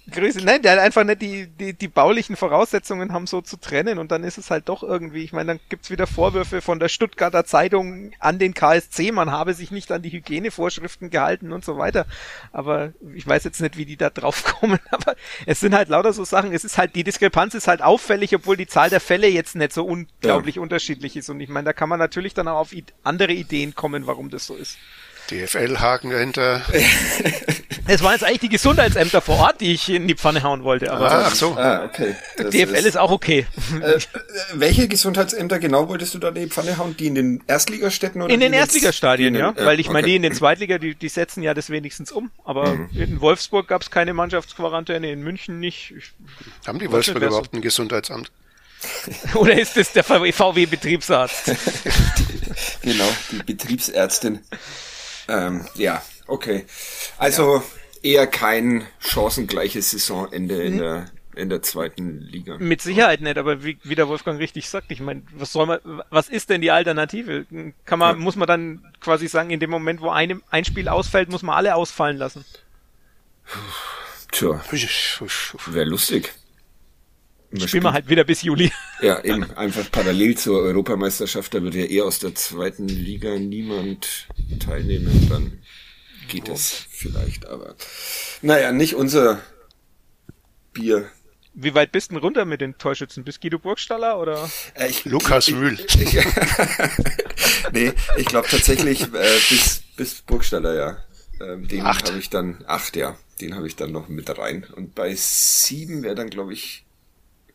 Grüße. Nein, der hat einfach nicht die, die, die baulichen Voraussetzungen haben so zu trennen und dann ist es halt doch irgendwie, ich meine, dann gibt's wieder Vorwürfe von der Stuttgarter Zeitung an den KSC, man habe sich nicht an die Hygienevorschriften gehalten und so weiter. Aber ich weiß jetzt nicht, wie die da drauf kommen, aber es sind halt lauter so Sachen, es ist halt, die Diskrepanz ist halt auffällig, obwohl die Zahl der Fälle jetzt nicht so unglaublich ja. unterschiedlich ist und ich meine, da kann man natürlich dann auch auf andere Ideen kommen, warum das so ist. DFL-Haken dahinter. Es waren jetzt eigentlich die Gesundheitsämter vor Ort, die ich in die Pfanne hauen wollte. Aber ah, ach so. Ah, okay. Das DFL ist, ist, auch okay. Äh, welche Gesundheitsämter genau wolltest du da in die Pfanne hauen? Die in den Erstligastädten oder? In den Erstligastadien, ja. Äh, Weil ich okay. meine, die in den Zweitliga, die, die setzen ja das wenigstens um. Aber mhm. in Wolfsburg gab es keine Mannschaftsquarantäne, in München nicht. Ich Haben die Wolfsburg überhaupt ein Gesundheitsamt? Oder ist es der VW-Betriebsarzt? genau, die Betriebsärztin. Ähm, ja, okay. Also ja. eher kein chancengleiches Saisonende in der in der zweiten Liga. Mit Sicherheit nicht, aber wie, wie der Wolfgang richtig sagt, ich meine, was soll man, was ist denn die Alternative? Kann man, ja. muss man dann quasi sagen, in dem Moment, wo einem ein Spiel ausfällt, muss man alle ausfallen lassen? Tja, wäre lustig. Spielen wir halt wieder bis Juli. Ja, eben einfach parallel zur Europameisterschaft, da wird ja eher aus der zweiten Liga niemand teilnehmen, dann geht oh. es vielleicht, aber naja, nicht unser Bier. Wie weit bist du denn runter mit den Torschützen? Bis Guido Burgstaller oder? Äh, ich, Lukas ich, Mühl. Ich, nee, ich glaube tatsächlich äh, bis, bis Burgstaller, ja. Ähm, den habe ich dann, acht, ja, den habe ich dann noch mit rein. Und bei sieben wäre dann, glaube ich,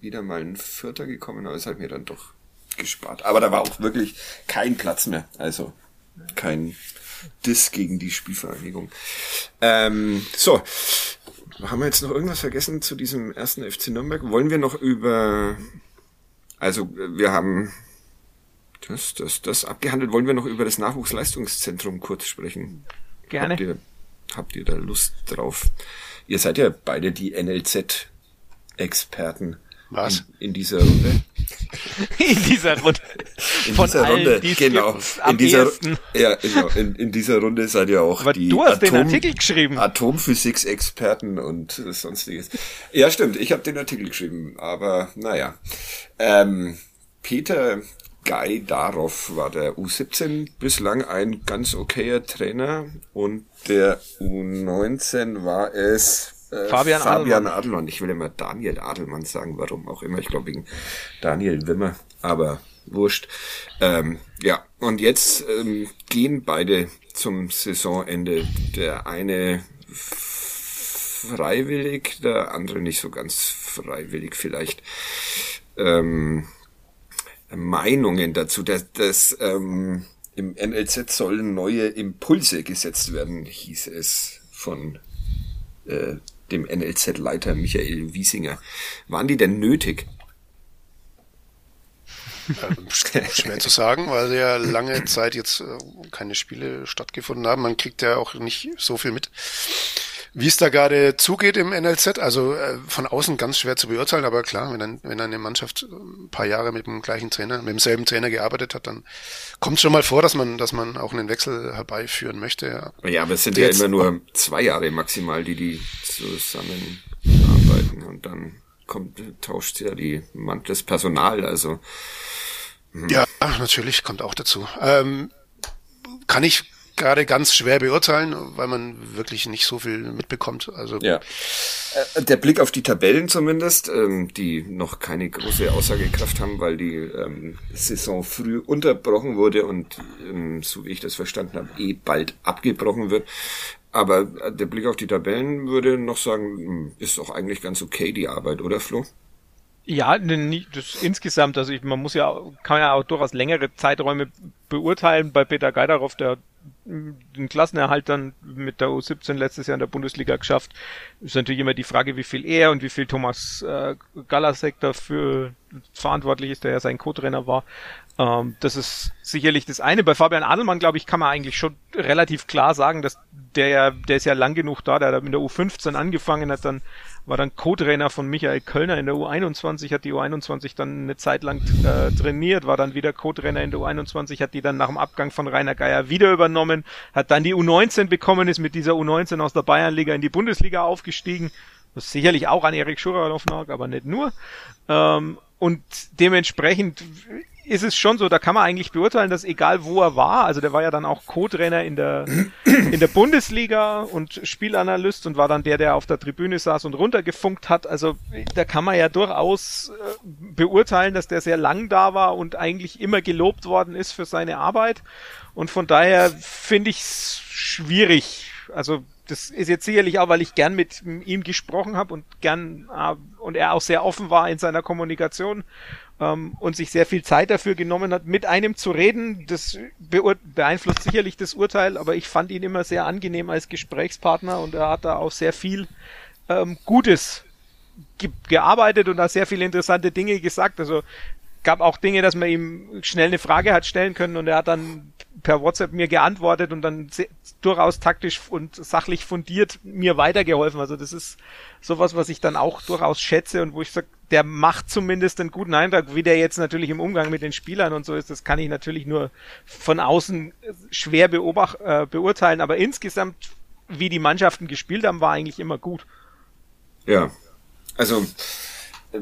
wieder mal ein Vierter gekommen, aber es hat mir dann doch gespart. Aber da war auch wirklich kein Platz mehr. Also kein Diss gegen die Spielvereinigung. Ähm, so, haben wir jetzt noch irgendwas vergessen zu diesem ersten FC Nürnberg? Wollen wir noch über, also wir haben Das, das, das abgehandelt. Wollen wir noch über das Nachwuchsleistungszentrum kurz sprechen? Gerne. Habt ihr, habt ihr da Lust drauf? Ihr seid ja beide die NLZ-Experten. Was? In, in, dieser Runde. in dieser Runde. In Von dieser allen, Runde, genau. in dieser, ja, genau. In, in, dieser Runde seid ihr auch Aber die du hast Atom, den Artikel geschrieben. Atomphysiks-Experten und sonstiges. Ja, stimmt. Ich habe den Artikel geschrieben. Aber naja. Ähm, Peter Guy Darov war der U17 bislang ein ganz okayer Trainer und der U19 war es äh, Fabian, Fabian Adelmann. Adelmann. Ich will immer Daniel Adelmann sagen, warum auch immer. Ich glaube wegen Daniel Wimmer, aber wurscht. Ähm, ja, und jetzt ähm, gehen beide zum Saisonende. Der eine freiwillig, der andere nicht so ganz freiwillig vielleicht. Ähm, Meinungen dazu, dass, dass ähm, im NLZ sollen neue Impulse gesetzt werden, hieß es von äh, dem NLZ-Leiter Michael Wiesinger. Waren die denn nötig? Ähm, schwer zu sagen, weil ja lange Zeit jetzt äh, keine Spiele stattgefunden haben. Man kriegt ja auch nicht so viel mit. Wie es da gerade zugeht im NLZ, also äh, von außen ganz schwer zu beurteilen, aber klar, wenn, dann, wenn eine Mannschaft ein paar Jahre mit dem gleichen Trainer, mit demselben Trainer gearbeitet hat, dann kommt es schon mal vor, dass man, dass man auch einen Wechsel herbeiführen möchte. Ja, ja aber es sind ja immer nur zwei Jahre maximal, die die zusammenarbeiten und dann kommt, tauscht ja die das Personal, also. Hm. Ja, natürlich, kommt auch dazu. Ähm, kann ich gerade ganz schwer beurteilen, weil man wirklich nicht so viel mitbekommt. Also ja. Äh, der Blick auf die Tabellen zumindest, ähm, die noch keine große Aussagekraft haben, weil die ähm, Saison früh unterbrochen wurde und ähm, so wie ich das verstanden habe, eh bald abgebrochen wird. Aber der Blick auf die Tabellen würde noch sagen, hm, ist auch eigentlich ganz okay die Arbeit, oder Flo? Ja, das insgesamt, also ich, man muss ja, kann ja auch durchaus längere Zeiträume beurteilen. Bei Peter Geidarov, der den Klassenerhalt dann mit der U17 letztes Jahr in der Bundesliga geschafft. Ist natürlich immer die Frage, wie viel er und wie viel Thomas äh, Galasek dafür verantwortlich ist, der ja sein Co-Trainer war. Ähm, das ist sicherlich das eine. Bei Fabian Adelmann, glaube ich, kann man eigentlich schon relativ klar sagen, dass der ja, der ist ja lang genug da, der hat in der U15 angefangen, hat dann war dann Co-Trainer von Michael Kölner in der U21, hat die U21 dann eine Zeit lang äh, trainiert, war dann wieder Co-Trainer in der U21, hat die dann nach dem Abgang von Rainer Geier wieder übernommen, hat dann die U19 bekommen, ist mit dieser U19 aus der Bayernliga in die Bundesliga aufgestiegen, was sicherlich auch an Erik Schurerloff lag, aber nicht nur. Ähm, und dementsprechend ist es schon so, da kann man eigentlich beurteilen, dass egal wo er war, also der war ja dann auch Co-Trainer in der, in der Bundesliga und Spielanalyst und war dann der, der auf der Tribüne saß und runtergefunkt hat. Also da kann man ja durchaus äh, beurteilen, dass der sehr lang da war und eigentlich immer gelobt worden ist für seine Arbeit. Und von daher finde ich es schwierig. Also das ist jetzt sicherlich auch, weil ich gern mit ihm gesprochen habe und gern äh, und er auch sehr offen war in seiner Kommunikation ähm, und sich sehr viel Zeit dafür genommen hat, mit einem zu reden. Das beeinflusst sicherlich das Urteil, aber ich fand ihn immer sehr angenehm als Gesprächspartner und er hat da auch sehr viel ähm, Gutes ge gearbeitet und da sehr viele interessante Dinge gesagt. Also gab auch Dinge, dass man ihm schnell eine Frage hat stellen können und er hat dann per WhatsApp mir geantwortet und dann durchaus taktisch und sachlich fundiert mir weitergeholfen. Also das ist sowas, was ich dann auch durchaus schätze und wo ich sage, der macht zumindest einen guten Eindruck. Wie der jetzt natürlich im Umgang mit den Spielern und so ist, das kann ich natürlich nur von außen schwer beobacht, äh, beurteilen. Aber insgesamt, wie die Mannschaften gespielt haben, war eigentlich immer gut. Ja, also äh,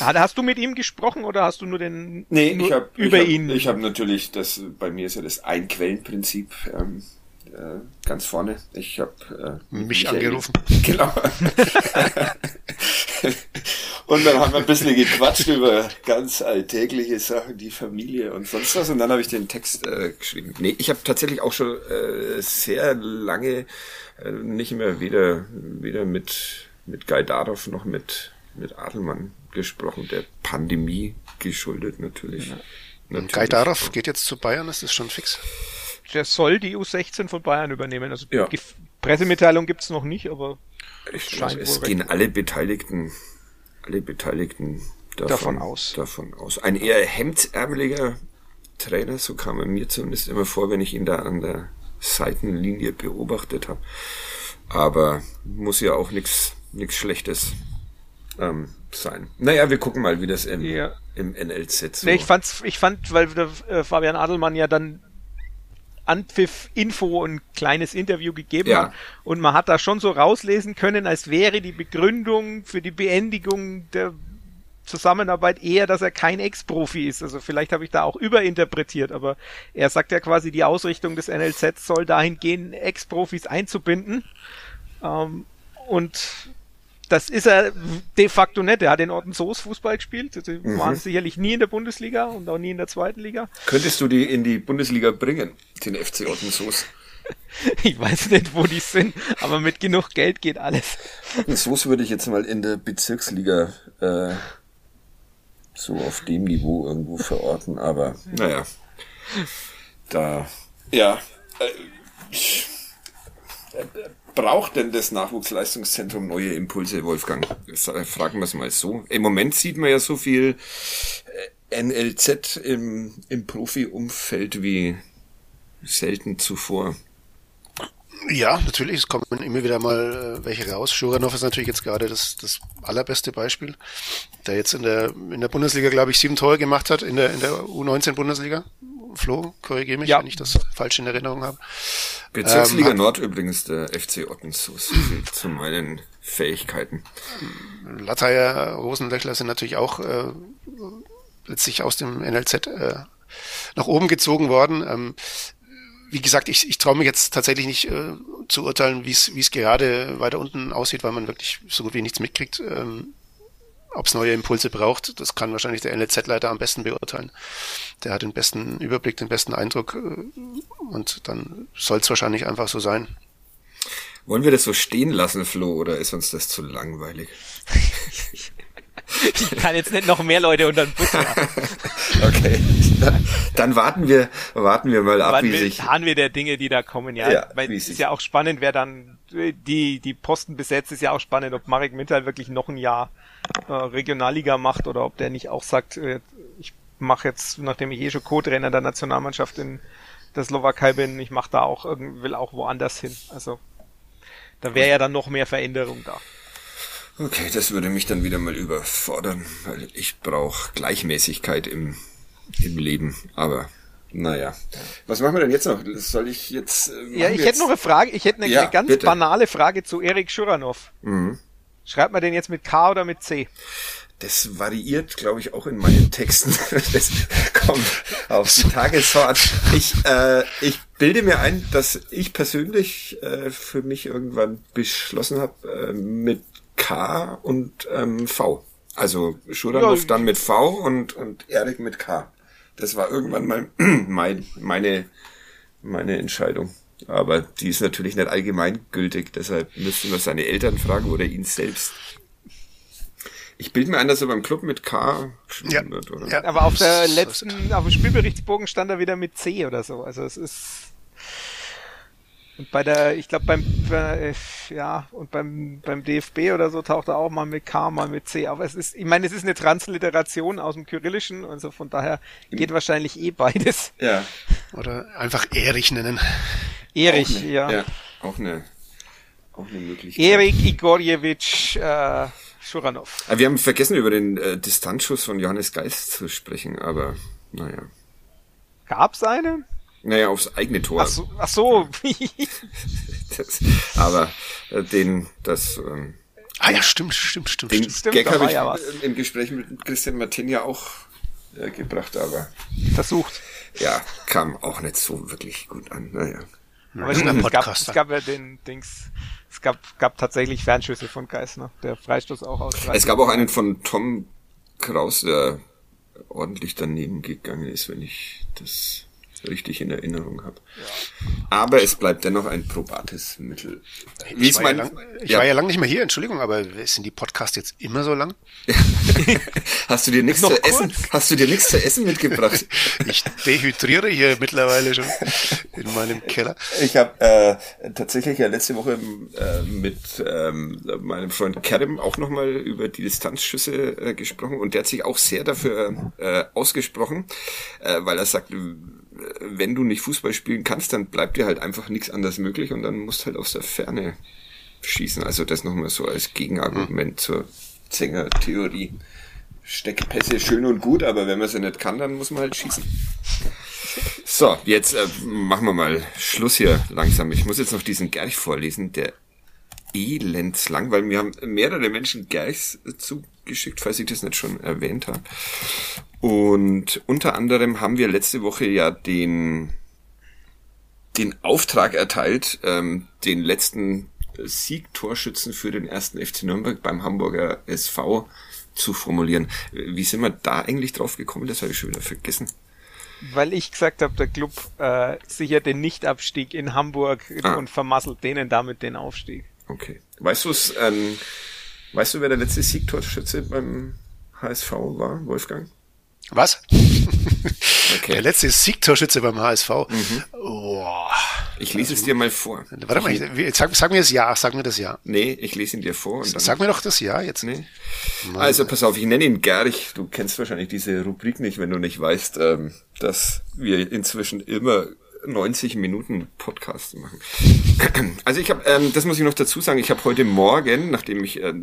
Hast du mit ihm gesprochen oder hast du nur den nee, nur ich hab, über ich hab, ihn? Ich habe natürlich das bei mir ist ja das Einquellenprinzip ähm, äh, ganz vorne. Ich habe äh, mich Michael, angerufen. Genau. und dann haben wir ein bisschen gequatscht über ganz alltägliche Sachen, die Familie und sonst was. Und dann habe ich den Text äh, geschrieben. Nee, ich habe tatsächlich auch schon äh, sehr lange äh, nicht mehr weder weder mit mit Guy Darov noch mit mit Adelmann gesprochen, der Pandemie geschuldet natürlich. Ja. natürlich. Gaidarov geht jetzt zu Bayern, ist das schon fix? Der soll die U16 von Bayern übernehmen. Also ja. Pressemitteilung gibt's noch nicht, aber ich glaube, es gehen alle Beteiligten, alle Beteiligten davon, davon aus. Davon aus. Ein eher hemdsärmeliger Trainer, so kam er mir zumindest immer vor, wenn ich ihn da an der Seitenlinie beobachtet habe. Aber muss ja auch nichts nichts Schlechtes ähm, sein. Naja, wir gucken mal, wie das im, ja. im NLZ so. Nee, ich fand's, ich fand, weil äh, Fabian Adelmann ja dann Anpfiff Info ein kleines Interview gegeben ja. hat und man hat da schon so rauslesen können, als wäre die Begründung für die Beendigung der Zusammenarbeit eher, dass er kein Ex-Profi ist. Also vielleicht habe ich da auch überinterpretiert, aber er sagt ja quasi, die Ausrichtung des NLZ soll dahin gehen, Ex-Profis einzubinden. Ähm, und das ist er de facto nicht. Er hat in Ortensoos Fußball gespielt. Sie mhm. waren sicherlich nie in der Bundesliga und auch nie in der zweiten Liga. Könntest du die in die Bundesliga bringen, den FC Ortensoos? ich weiß nicht, wo die sind, aber mit genug Geld geht alles. Ortensoos würde ich jetzt mal in der Bezirksliga äh, so auf dem Niveau irgendwo verorten, aber naja. Da, ja. Äh, braucht denn das Nachwuchsleistungszentrum neue Impulse, Wolfgang? Fragen wir es mal so. Im Moment sieht man ja so viel äh, NLZ im, im Profi-Umfeld wie selten zuvor. Ja, natürlich, es kommen immer wieder mal äh, welche raus. Schuranov ist natürlich jetzt gerade das, das allerbeste Beispiel, der jetzt in der, in der Bundesliga, glaube ich, sieben Tore gemacht hat, in der, in der U19-Bundesliga. Flo, korrigiere mich, ja. wenn ich das falsch in Erinnerung habe. Bezirksliga ähm, Nord übrigens der FC Ottensus zu meinen Fähigkeiten. Latteyer, Rosenlöchler sind natürlich auch äh, letztlich aus dem NLZ äh, nach oben gezogen worden. Ähm, wie gesagt, ich, ich traue mich jetzt tatsächlich nicht äh, zu urteilen, wie es gerade weiter unten aussieht, weil man wirklich so gut wie nichts mitkriegt. Ähm, ob es neue Impulse braucht, das kann wahrscheinlich der NLZ-Leiter am besten beurteilen. Der hat den besten Überblick, den besten Eindruck äh, und dann soll es wahrscheinlich einfach so sein. Wollen wir das so stehen lassen, Flo, oder ist uns das zu langweilig? Ich kann jetzt nicht noch mehr Leute unter den Bus machen. okay. Dann warten wir, warten wir mal ab, Wann wie sich. Harren wir der Dinge, die da kommen, ja. ja Weil es ist ja auch spannend, wer dann die, die Posten besetzt, ist ja auch spannend, ob Marek Mittal wirklich noch ein Jahr äh, Regionalliga macht oder ob der nicht auch sagt, äh, ich mache jetzt, nachdem ich eh schon Co-Trainer der Nationalmannschaft in der Slowakei bin, ich mache da auch will auch woanders hin. Also da wäre ja dann noch mehr Veränderung da. Okay, das würde mich dann wieder mal überfordern, weil ich brauche Gleichmäßigkeit im, im Leben. Aber naja. Was machen wir denn jetzt noch? Soll ich jetzt. Äh, ja, ich hätte noch eine Frage, ich hätte eine, ja, eine ganz bitte. banale Frage zu Erik Schuranov. Mhm. Schreibt man den jetzt mit K oder mit C? Das variiert, glaube ich, auch in meinen Texten. Das kommt auf die Tagesfahrt. Ich, äh, ich bilde mir ein, dass ich persönlich äh, für mich irgendwann beschlossen habe, äh, mit K und ähm, V. Also Schuranov ja, dann mit V und, und Erik mit K. Das war irgendwann mal mein, meine, meine Entscheidung. Aber die ist natürlich nicht allgemeingültig, deshalb müssten wir seine Eltern fragen oder ihn selbst. Ich bilde mir ein, dass er beim Club mit K ja. wird, oder? Ja, aber auf der letzten, auf dem Spielberichtsbogen stand er wieder mit C oder so. Also es ist. Und bei der, ich glaube beim, äh, ja, und beim, beim DFB oder so taucht er auch mal mit K, mal mit C. Aber es ist, ich meine, es ist eine Transliteration aus dem Kyrillischen, also von daher geht wahrscheinlich eh beides. Ja. Oder einfach Erich nennen. Erich, ja. ja. Auch eine, auch eine Möglichkeit. Erik Igorjewitsch äh, Schuranov. Wir haben vergessen, über den äh, Distanzschuss von Johannes Geist zu sprechen, aber naja. Gab's einen? Naja, aufs eigene Tor. Ach so. Ach so. das, aber äh, den, das. Ähm, ah ja, stimmt, stimmt, stimmt. Den stimmt, Gag habe ich ja im Gespräch mit Christian Martin ja auch äh, gebracht, aber. Versucht. Ja, kam auch nicht so wirklich gut an. Naja. Aber stimmt, es, gab, es gab ja den Dings, es gab, gab tatsächlich Fernschüsse von Geisner, der Freistoß auch aus. Es gab auch einen von Tom Kraus, der ordentlich daneben gegangen ist, wenn ich das richtig in Erinnerung habe. Ja. Aber es bleibt dennoch ein probates Mittel. Wie ich, war, mein, ja lang, ich ja. war ja lange nicht mehr hier, Entschuldigung, aber sind die Podcasts jetzt immer so lang? hast du dir nichts zu essen? Hast du dir nichts zu essen mitgebracht? ich dehydriere hier mittlerweile schon in meinem Keller. Ich habe äh, tatsächlich ja letzte Woche äh, mit ähm, meinem Freund Kerem auch nochmal über die Distanzschüsse äh, gesprochen und der hat sich auch sehr dafür äh, ausgesprochen, äh, weil er sagt, wenn du nicht Fußball spielen kannst, dann bleibt dir halt einfach nichts anderes möglich und dann musst halt aus der Ferne schießen. Also das nochmal so als Gegenargument mhm. zur Zänger-Theorie. Steckpässe schön und gut, aber wenn man sie nicht kann, dann muss man halt schießen. So, jetzt äh, machen wir mal Schluss hier langsam. Ich muss jetzt noch diesen Gerch vorlesen, der elendslang, weil mir haben mehrere Menschen Gerchs zugeschickt, falls ich das nicht schon erwähnt habe. Und unter anderem haben wir letzte Woche ja den, den Auftrag erteilt, ähm, den letzten Siegtorschützen für den ersten FC Nürnberg beim Hamburger SV zu formulieren. Wie sind wir da eigentlich drauf gekommen? Das habe ich schon wieder vergessen. Weil ich gesagt habe, der Club äh, sichert den Nichtabstieg in Hamburg ah. und vermasselt denen damit den Aufstieg. Okay. Weißt du es, ähm, weißt du, wer der letzte Siegtorschütze beim HSV war, Wolfgang? Was? Okay. Der letzte Siegtorschütze beim HSV. Mhm. Oh. Ich lese es dir mal vor. Warte mal, ich, sag, sag mir das Ja, sag mir das Ja. Nee, ich lese ihn dir vor. sag mir doch das Ja jetzt. Nee. Also pass auf, ich nenne ihn Gerich. Du kennst wahrscheinlich diese Rubrik nicht, wenn du nicht weißt, ähm, dass wir inzwischen immer 90 Minuten Podcast machen. Also ich habe, ähm, das muss ich noch dazu sagen, ich habe heute Morgen, nachdem ich äh,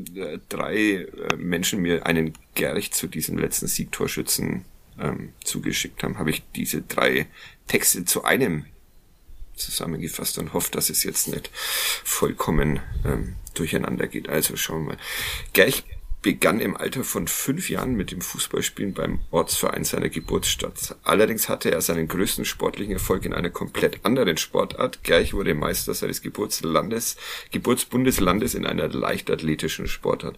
drei äh, Menschen mir einen Gerich zu diesem letzten Siegtorschützen ähm, zugeschickt haben, habe ich diese drei Texte zu einem zusammengefasst und hoffe, dass es jetzt nicht vollkommen ähm, durcheinander geht. Also schauen wir mal. Gerch begann im Alter von fünf Jahren mit dem Fußballspielen beim Ortsverein seiner Geburtsstadt. Allerdings hatte er seinen größten sportlichen Erfolg in einer komplett anderen Sportart. Gerch wurde Meister seines Geburtslandes, Geburtsbundeslandes in einer leichtathletischen Sportart.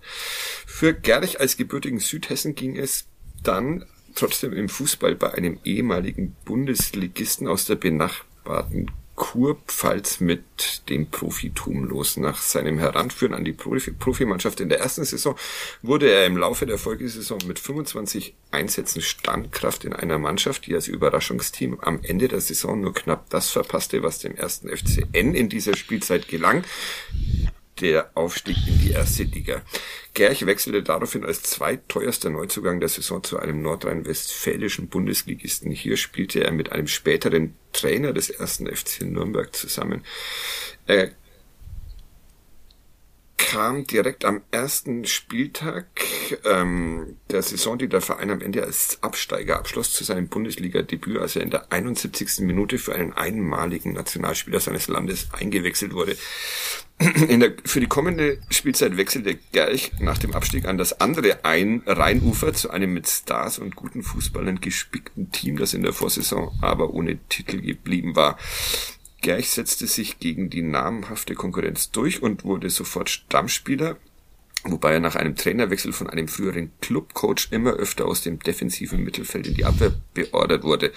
Für Gerch als gebürtigen Südhessen ging es dann trotzdem im Fußball bei einem ehemaligen Bundesligisten aus der benachbarten Kurpfalz mit dem Profitum los. Nach seinem Heranführen an die Profi Profimannschaft in der ersten Saison wurde er im Laufe der Folgesaison mit 25 Einsätzen Standkraft in einer Mannschaft, die als Überraschungsteam am Ende der Saison nur knapp das verpasste, was dem ersten FCN in dieser Spielzeit gelang, der Aufstieg in die erste Liga. Gerch wechselte daraufhin als zweitteuerster Neuzugang der Saison zu einem nordrhein-westfälischen Bundesligisten. Hier spielte er mit einem späteren Trainer des ersten FC Nürnberg zusammen. Er kam direkt am ersten Spieltag ähm, der Saison, die der Verein am Ende als Absteiger abschloss, zu seinem Bundesliga-Debüt, als er in der 71. Minute für einen einmaligen Nationalspieler seines Landes eingewechselt wurde. In der, für die kommende Spielzeit wechselte Gerch nach dem Abstieg an das andere ein Rheinufer zu einem mit Stars und guten Fußballern gespickten Team, das in der Vorsaison aber ohne Titel geblieben war. Gerch setzte sich gegen die namhafte Konkurrenz durch und wurde sofort Stammspieler, wobei er nach einem Trainerwechsel von einem früheren Clubcoach immer öfter aus dem defensiven Mittelfeld in die Abwehr beordert wurde.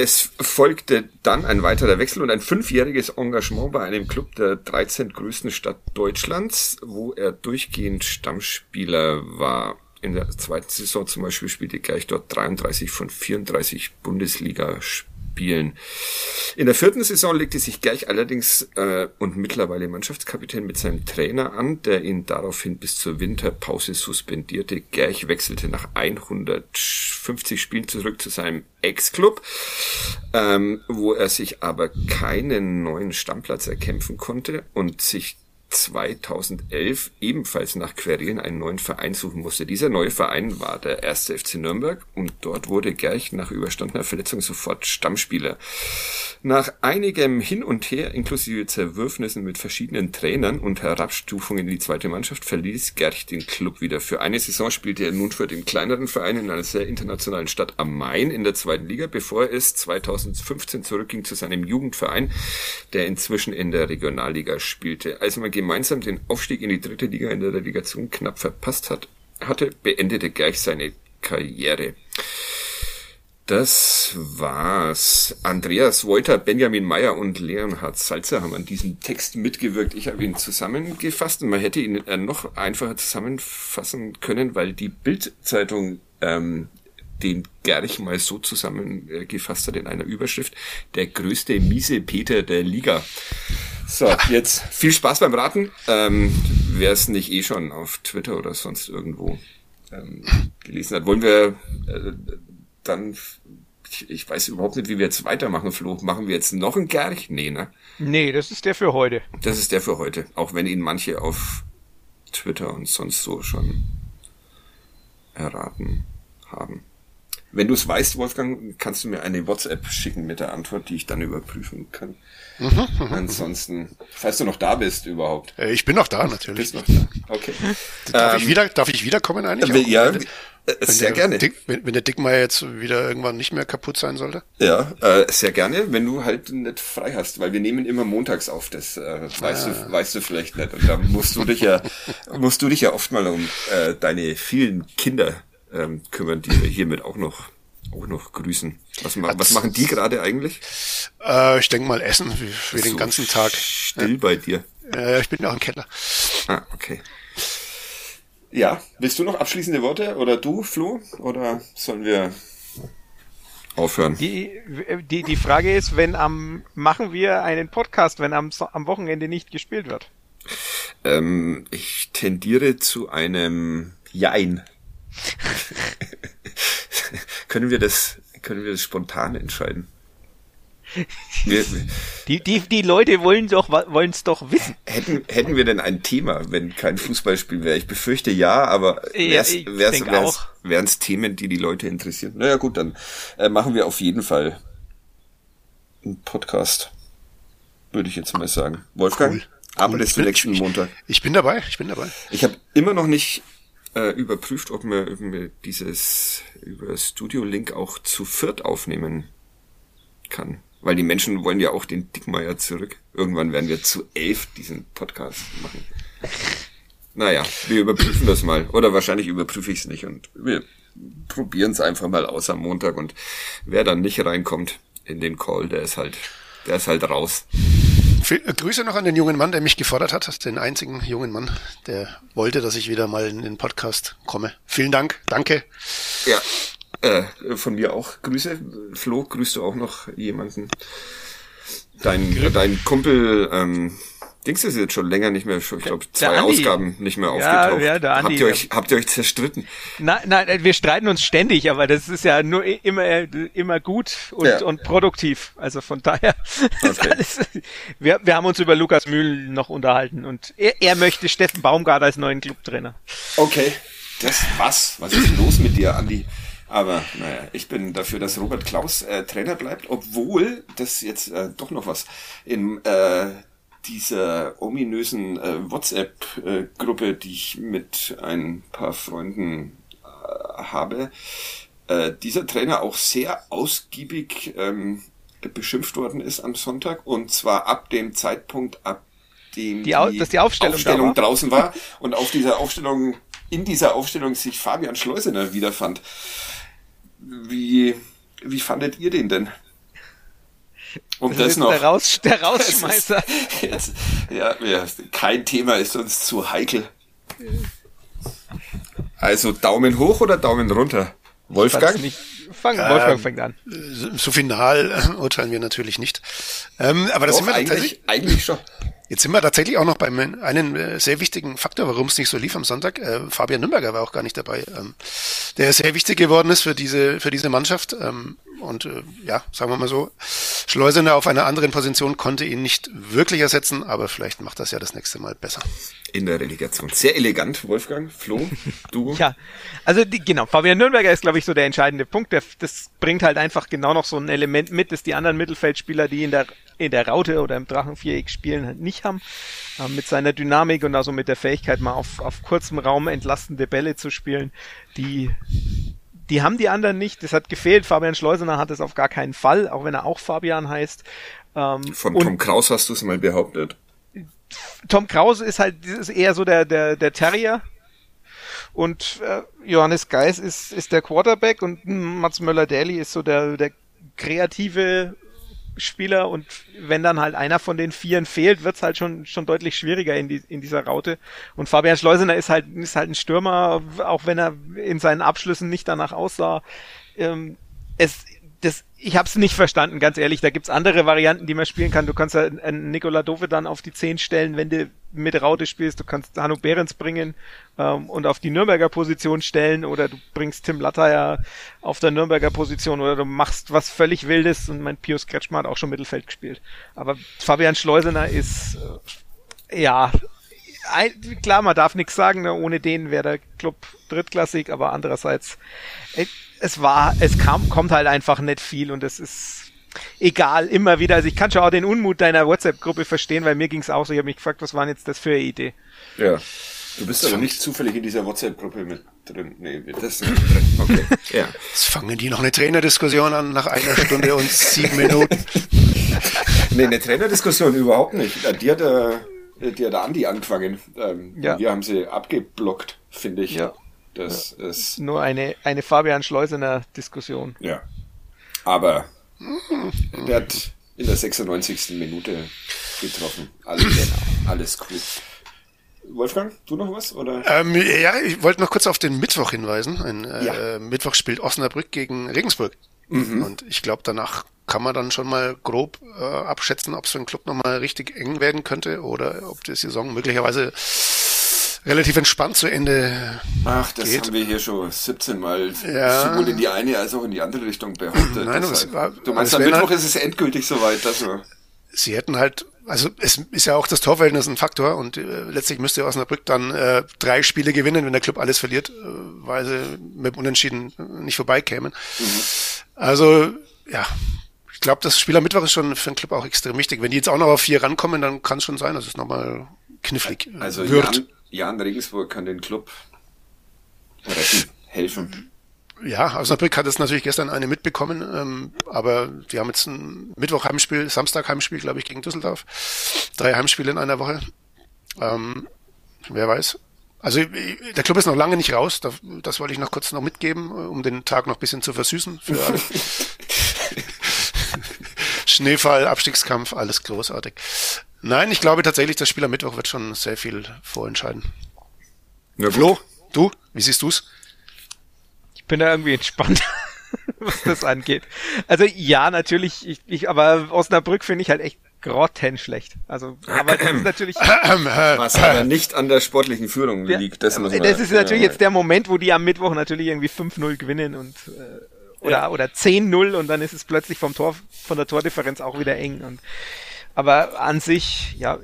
Es folgte dann ein weiterer Wechsel und ein fünfjähriges Engagement bei einem Club der 13 größten Stadt Deutschlands, wo er durchgehend Stammspieler war. In der zweiten Saison zum Beispiel spielte gleich dort 33 von 34 Bundesligaspielen spielen. In der vierten Saison legte sich Gerch allerdings äh, und mittlerweile Mannschaftskapitän mit seinem Trainer an, der ihn daraufhin bis zur Winterpause suspendierte. Gerch wechselte nach 150 Spielen zurück zu seinem Ex-Club, ähm, wo er sich aber keinen neuen Stammplatz erkämpfen konnte und sich 2011 ebenfalls nach Querelen einen neuen Verein suchen musste. Dieser neue Verein war der erste FC Nürnberg und dort wurde Gerch nach überstandener Verletzung sofort Stammspieler. Nach einigem Hin und Her inklusive Zerwürfnissen mit verschiedenen Trainern und Herabstufungen in die zweite Mannschaft verließ Gerch den Club wieder. Für eine Saison spielte er nun für den kleineren Verein in einer sehr internationalen Stadt am Main in der zweiten Liga, bevor es 2015 zurückging zu seinem Jugendverein, der inzwischen in der Regionalliga spielte. Als man gemeinsam den Aufstieg in die dritte Liga in der Relegation knapp verpasst hat, hatte, beendete gleich seine Karriere. Das war's. Andreas Wolter, Benjamin Meyer und Leonhard Salzer haben an diesem Text mitgewirkt. Ich habe ihn zusammengefasst und man hätte ihn äh, noch einfacher zusammenfassen können, weil die Bildzeitung ähm, den Gerch mal so zusammengefasst hat in einer Überschrift. Der größte miese Peter der Liga. So, jetzt viel Spaß beim Raten. Ähm, Wer es nicht eh schon auf Twitter oder sonst irgendwo ähm, gelesen hat, wollen wir äh, dann ich, ich weiß überhaupt nicht, wie wir jetzt weitermachen, Flo. Machen wir jetzt noch einen Gerch? Nee, ne? Nee, das ist der für heute. Das ist der für heute. Auch wenn ihn manche auf Twitter und sonst so schon erraten haben. Wenn du es weißt, Wolfgang, kannst du mir eine WhatsApp schicken mit der Antwort, die ich dann überprüfen kann. Mhm, Ansonsten, falls du noch da bist überhaupt. Äh, ich bin noch da, natürlich. Bist noch da. Okay. Darf, ähm, ich wieder, darf ich wiederkommen eigentlich? Ja, äh, sehr gerne. Dick, wenn, wenn der Dickmeier jetzt wieder irgendwann nicht mehr kaputt sein sollte? Ja, äh, sehr gerne, wenn du halt nicht frei hast, weil wir nehmen immer montags auf, das äh, weißt, ah. du, weißt du vielleicht nicht. Und da musst du dich ja, musst du dich ja oft mal um äh, deine vielen Kinder ähm, kümmern, die wir hiermit auch noch auch noch grüßen. Was, ma was machen die gerade eigentlich? Äh, ich denke mal Essen für, für den ganzen Tag. Still ja. bei dir. Äh, ich bin ja auch im Keller. Ah, okay. Ja, willst du noch abschließende Worte oder du, Flo? Oder sollen wir aufhören? Die, die, die Frage ist, wenn am, machen wir einen Podcast, wenn am, am Wochenende nicht gespielt wird? Ähm, ich tendiere zu einem Jein. können wir das, können wir das spontan entscheiden? die, die, die Leute wollen doch, wollen es doch wissen. Hätten, hätten wir denn ein Thema, wenn kein Fußballspiel wäre? Ich befürchte ja, aber wären es Themen, die die Leute interessieren? Naja gut, dann äh, machen wir auf jeden Fall einen Podcast. Würde ich jetzt mal sagen. Wolfgang, cool. ab cool. zum nächsten Montag. Ich bin dabei, ich bin dabei. Ich habe immer noch nicht äh, überprüft, ob man, ob man dieses über Studio Link auch zu viert aufnehmen kann. Weil die Menschen wollen ja auch den Dickmeier zurück. Irgendwann werden wir zu elf diesen Podcast machen. Naja, wir überprüfen das mal. Oder wahrscheinlich überprüfe ich es nicht. Und wir probieren es einfach mal aus am Montag. Und wer dann nicht reinkommt in den Call, der ist halt, der ist halt raus. Äh, Grüße noch an den jungen Mann, der mich gefordert hat, den einzigen jungen Mann, der wollte, dass ich wieder mal in den Podcast komme. Vielen Dank, danke. Ja, äh, von mir auch Grüße. Flo, grüßt du auch noch jemanden? Dein, dein Kumpel, ähm, Dings ist jetzt schon länger nicht mehr, ich glaube zwei Ausgaben nicht mehr aufgetaucht. Ja, ja, der Andi, habt, ihr euch, habt ihr euch zerstritten? Nein, nein, wir streiten uns ständig, aber das ist ja nur immer, immer gut und, ja. und produktiv. Also von daher, okay. alles, wir, wir haben uns über Lukas Mühl noch unterhalten und er, er möchte Steffen Baumgart als neuen Clubtrainer. Okay. Das, was? Was ist los mit dir, Andi? Aber naja, ich bin dafür, dass Robert Klaus äh, Trainer bleibt, obwohl das jetzt äh, doch noch was in äh, dieser ominösen äh, WhatsApp-Gruppe, die ich mit ein paar Freunden äh, habe, äh, dieser Trainer auch sehr ausgiebig ähm, beschimpft worden ist am Sonntag und zwar ab dem Zeitpunkt, ab dem die, die, dass die Aufstellung, Aufstellung war. draußen war und auf dieser Aufstellung in dieser Aufstellung sich Fabian Schleusener wiederfand. Wie, wie fandet ihr den denn? Um das, das noch. Der, Raus, der Rausschmeißer. Jetzt, ja, ja, kein Thema ist uns zu heikel. Also Daumen hoch oder Daumen runter? Wolfgang? Nicht, fang, Wolfgang ähm, fängt an. So final urteilen wir natürlich nicht. Ähm, aber das Doch, sind wir eigentlich, eigentlich schon. Jetzt sind wir tatsächlich auch noch beim einen äh, sehr wichtigen Faktor, warum es nicht so lief am Sonntag. Äh, Fabian Nürnberger war auch gar nicht dabei, ähm, der sehr wichtig geworden ist für diese für diese Mannschaft. Ähm, und äh, ja, sagen wir mal so, Schleusener auf einer anderen Position konnte ihn nicht wirklich ersetzen, aber vielleicht macht das ja das nächste Mal besser. In der Relegation. Sehr elegant, Wolfgang. Flo, du? ja, also die, genau, Fabian Nürnberger ist, glaube ich, so der entscheidende Punkt. Der, das bringt halt einfach genau noch so ein Element mit, dass die anderen Mittelfeldspieler, die in der, in der Raute oder im Drachenviereck spielen, halt nicht haben. Äh, mit seiner Dynamik und also mit der Fähigkeit, mal auf, auf kurzem Raum entlastende Bälle zu spielen, die die haben die anderen nicht. Das hat gefehlt. Fabian Schleusener hat es auf gar keinen Fall, auch wenn er auch Fabian heißt. Ähm, Von Tom Kraus hast du es mal behauptet. Tom Kraus ist halt ist eher so der, der, der Terrier. Und äh, Johannes Geis ist, ist der Quarterback und Mats Möller-Daly ist so der, der kreative Spieler und wenn dann halt einer von den Vieren fehlt, wird's halt schon, schon deutlich schwieriger in, die, in dieser Raute. Und Fabian Schleusener ist halt, ist halt ein Stürmer, auch wenn er in seinen Abschlüssen nicht danach aussah. Ähm, es, das, ich habe es nicht verstanden, ganz ehrlich. Da gibt's andere Varianten, die man spielen kann. Du kannst ja einen Nikola Dove dann auf die 10 stellen, wenn du mit Raute spielst. Du kannst Hanno Behrens bringen ähm, und auf die Nürnberger Position stellen oder du bringst Tim Latter auf der Nürnberger Position oder du machst was völlig Wildes und mein Pius Kretschmer hat auch schon Mittelfeld gespielt. Aber Fabian Schleusener ist, äh, ja, ein, klar, man darf nichts sagen, ne? ohne den wäre der Club drittklassig, aber andererseits, äh, es war, es kam, kommt halt einfach nicht viel und es ist egal, immer wieder. Also ich kann schon auch den Unmut deiner WhatsApp-Gruppe verstehen, weil mir ging es auch so. Ich habe mich gefragt, was war denn jetzt das für eine Idee? Ja. Du bist aber nicht zufällig in dieser WhatsApp-Gruppe mit drin. Nee, das ist nicht drin. Okay. Ja. Jetzt fangen die noch eine Trainerdiskussion an nach einer Stunde und sieben Minuten. nee, eine Trainerdiskussion überhaupt nicht. Die hat, äh, die hat der Andi angefangen. Ähm, ja. Wir haben sie abgeblockt, finde ich. Ja. Das ja. ist nur eine, eine Fabian Schleusener Diskussion. Ja. Aber der hat in der 96. Minute getroffen. Alles, alles cool. Wolfgang, du noch was? Oder? Ähm, ja, ich wollte noch kurz auf den Mittwoch hinweisen. Ein äh, ja. Mittwoch spielt Osnabrück gegen Regensburg. Mhm. Und ich glaube, danach kann man dann schon mal grob äh, abschätzen, ob es für den Club nochmal richtig eng werden könnte oder ob die Saison möglicherweise relativ entspannt zu Ende Ach, das geht. haben wir hier schon 17 Mal ja. sowohl in die eine als auch in die andere Richtung behauptet. Nein, das war, du meinst, am Mittwoch halt, ist es endgültig soweit, dass wir... Sie hätten halt, also es ist ja auch das Torverhältnis ein Faktor und äh, letztlich müsste Osnabrück dann äh, drei Spiele gewinnen, wenn der Club alles verliert, äh, weil sie mit dem Unentschieden nicht vorbeikämen. Mhm. Also, ja, ich glaube, das Spiel am Mittwoch ist schon für den Club auch extrem wichtig. Wenn die jetzt auch noch auf vier rankommen, dann kann es schon sein, dass es nochmal knifflig also wird. Jan, Regensburg kann den Club retten, helfen. Ja, Osnabrück hat es natürlich gestern eine mitbekommen, ähm, aber die haben jetzt ein Mittwoch Heimspiel, Samstag Heimspiel, glaube ich, gegen Düsseldorf. Drei Heimspiele in einer Woche. Ähm, wer weiß. Also der Club ist noch lange nicht raus, das, das wollte ich noch kurz noch mitgeben, um den Tag noch ein bisschen zu versüßen für alle. Schneefall, Abstiegskampf, alles großartig. Nein, ich glaube tatsächlich, das Spiel am Mittwoch wird schon sehr viel vorentscheiden. Ja, Flo, du, wie siehst du's? Ich bin da irgendwie entspannt, was das angeht. Also ja, natürlich, ich, ich aber Osnabrück finde ich halt echt grottenschlecht. Also, aber das ist natürlich. Was aber nicht an der sportlichen Führung liegt. Das, muss man, das ist natürlich ja, jetzt der Moment, wo die am Mittwoch natürlich irgendwie 5-0 gewinnen und äh, oder, ja. oder 10-0 und dann ist es plötzlich vom Tor, von der Tordifferenz auch wieder eng. Und aber an sich, ja,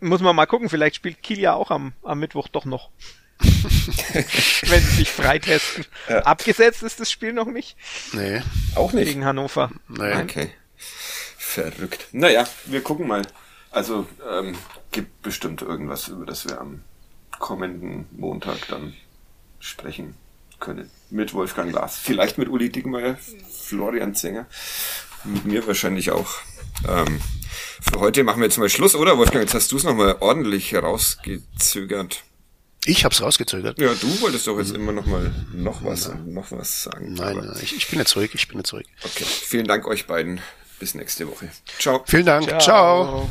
muss man mal gucken, vielleicht spielt Kiel ja auch am, am Mittwoch doch noch. Wenn sie sich freitesten. Ja. Abgesetzt ist das Spiel noch nicht? Nee. Auch nicht. Gegen Hannover. Nee. Okay. Verrückt. Naja, wir gucken mal. Also, ähm, gibt bestimmt irgendwas, über das wir am kommenden Montag dann sprechen können. Mit Wolfgang Glas. Vielleicht mit Uli Dickmeyer, Florian Zenger. Mit mir wahrscheinlich auch. Ähm, für heute machen wir jetzt mal Schluss, oder Wolfgang? Jetzt hast du es nochmal ordentlich rausgezögert. Ich hab's rausgezögert. Ja, du wolltest doch jetzt immer noch mal noch was, ja. noch was sagen. Nein, nein ich, ich, bin jetzt zurück, ich bin jetzt zurück. Okay, vielen Dank euch beiden. Bis nächste Woche. Ciao. Vielen Dank. Ciao. Ciao.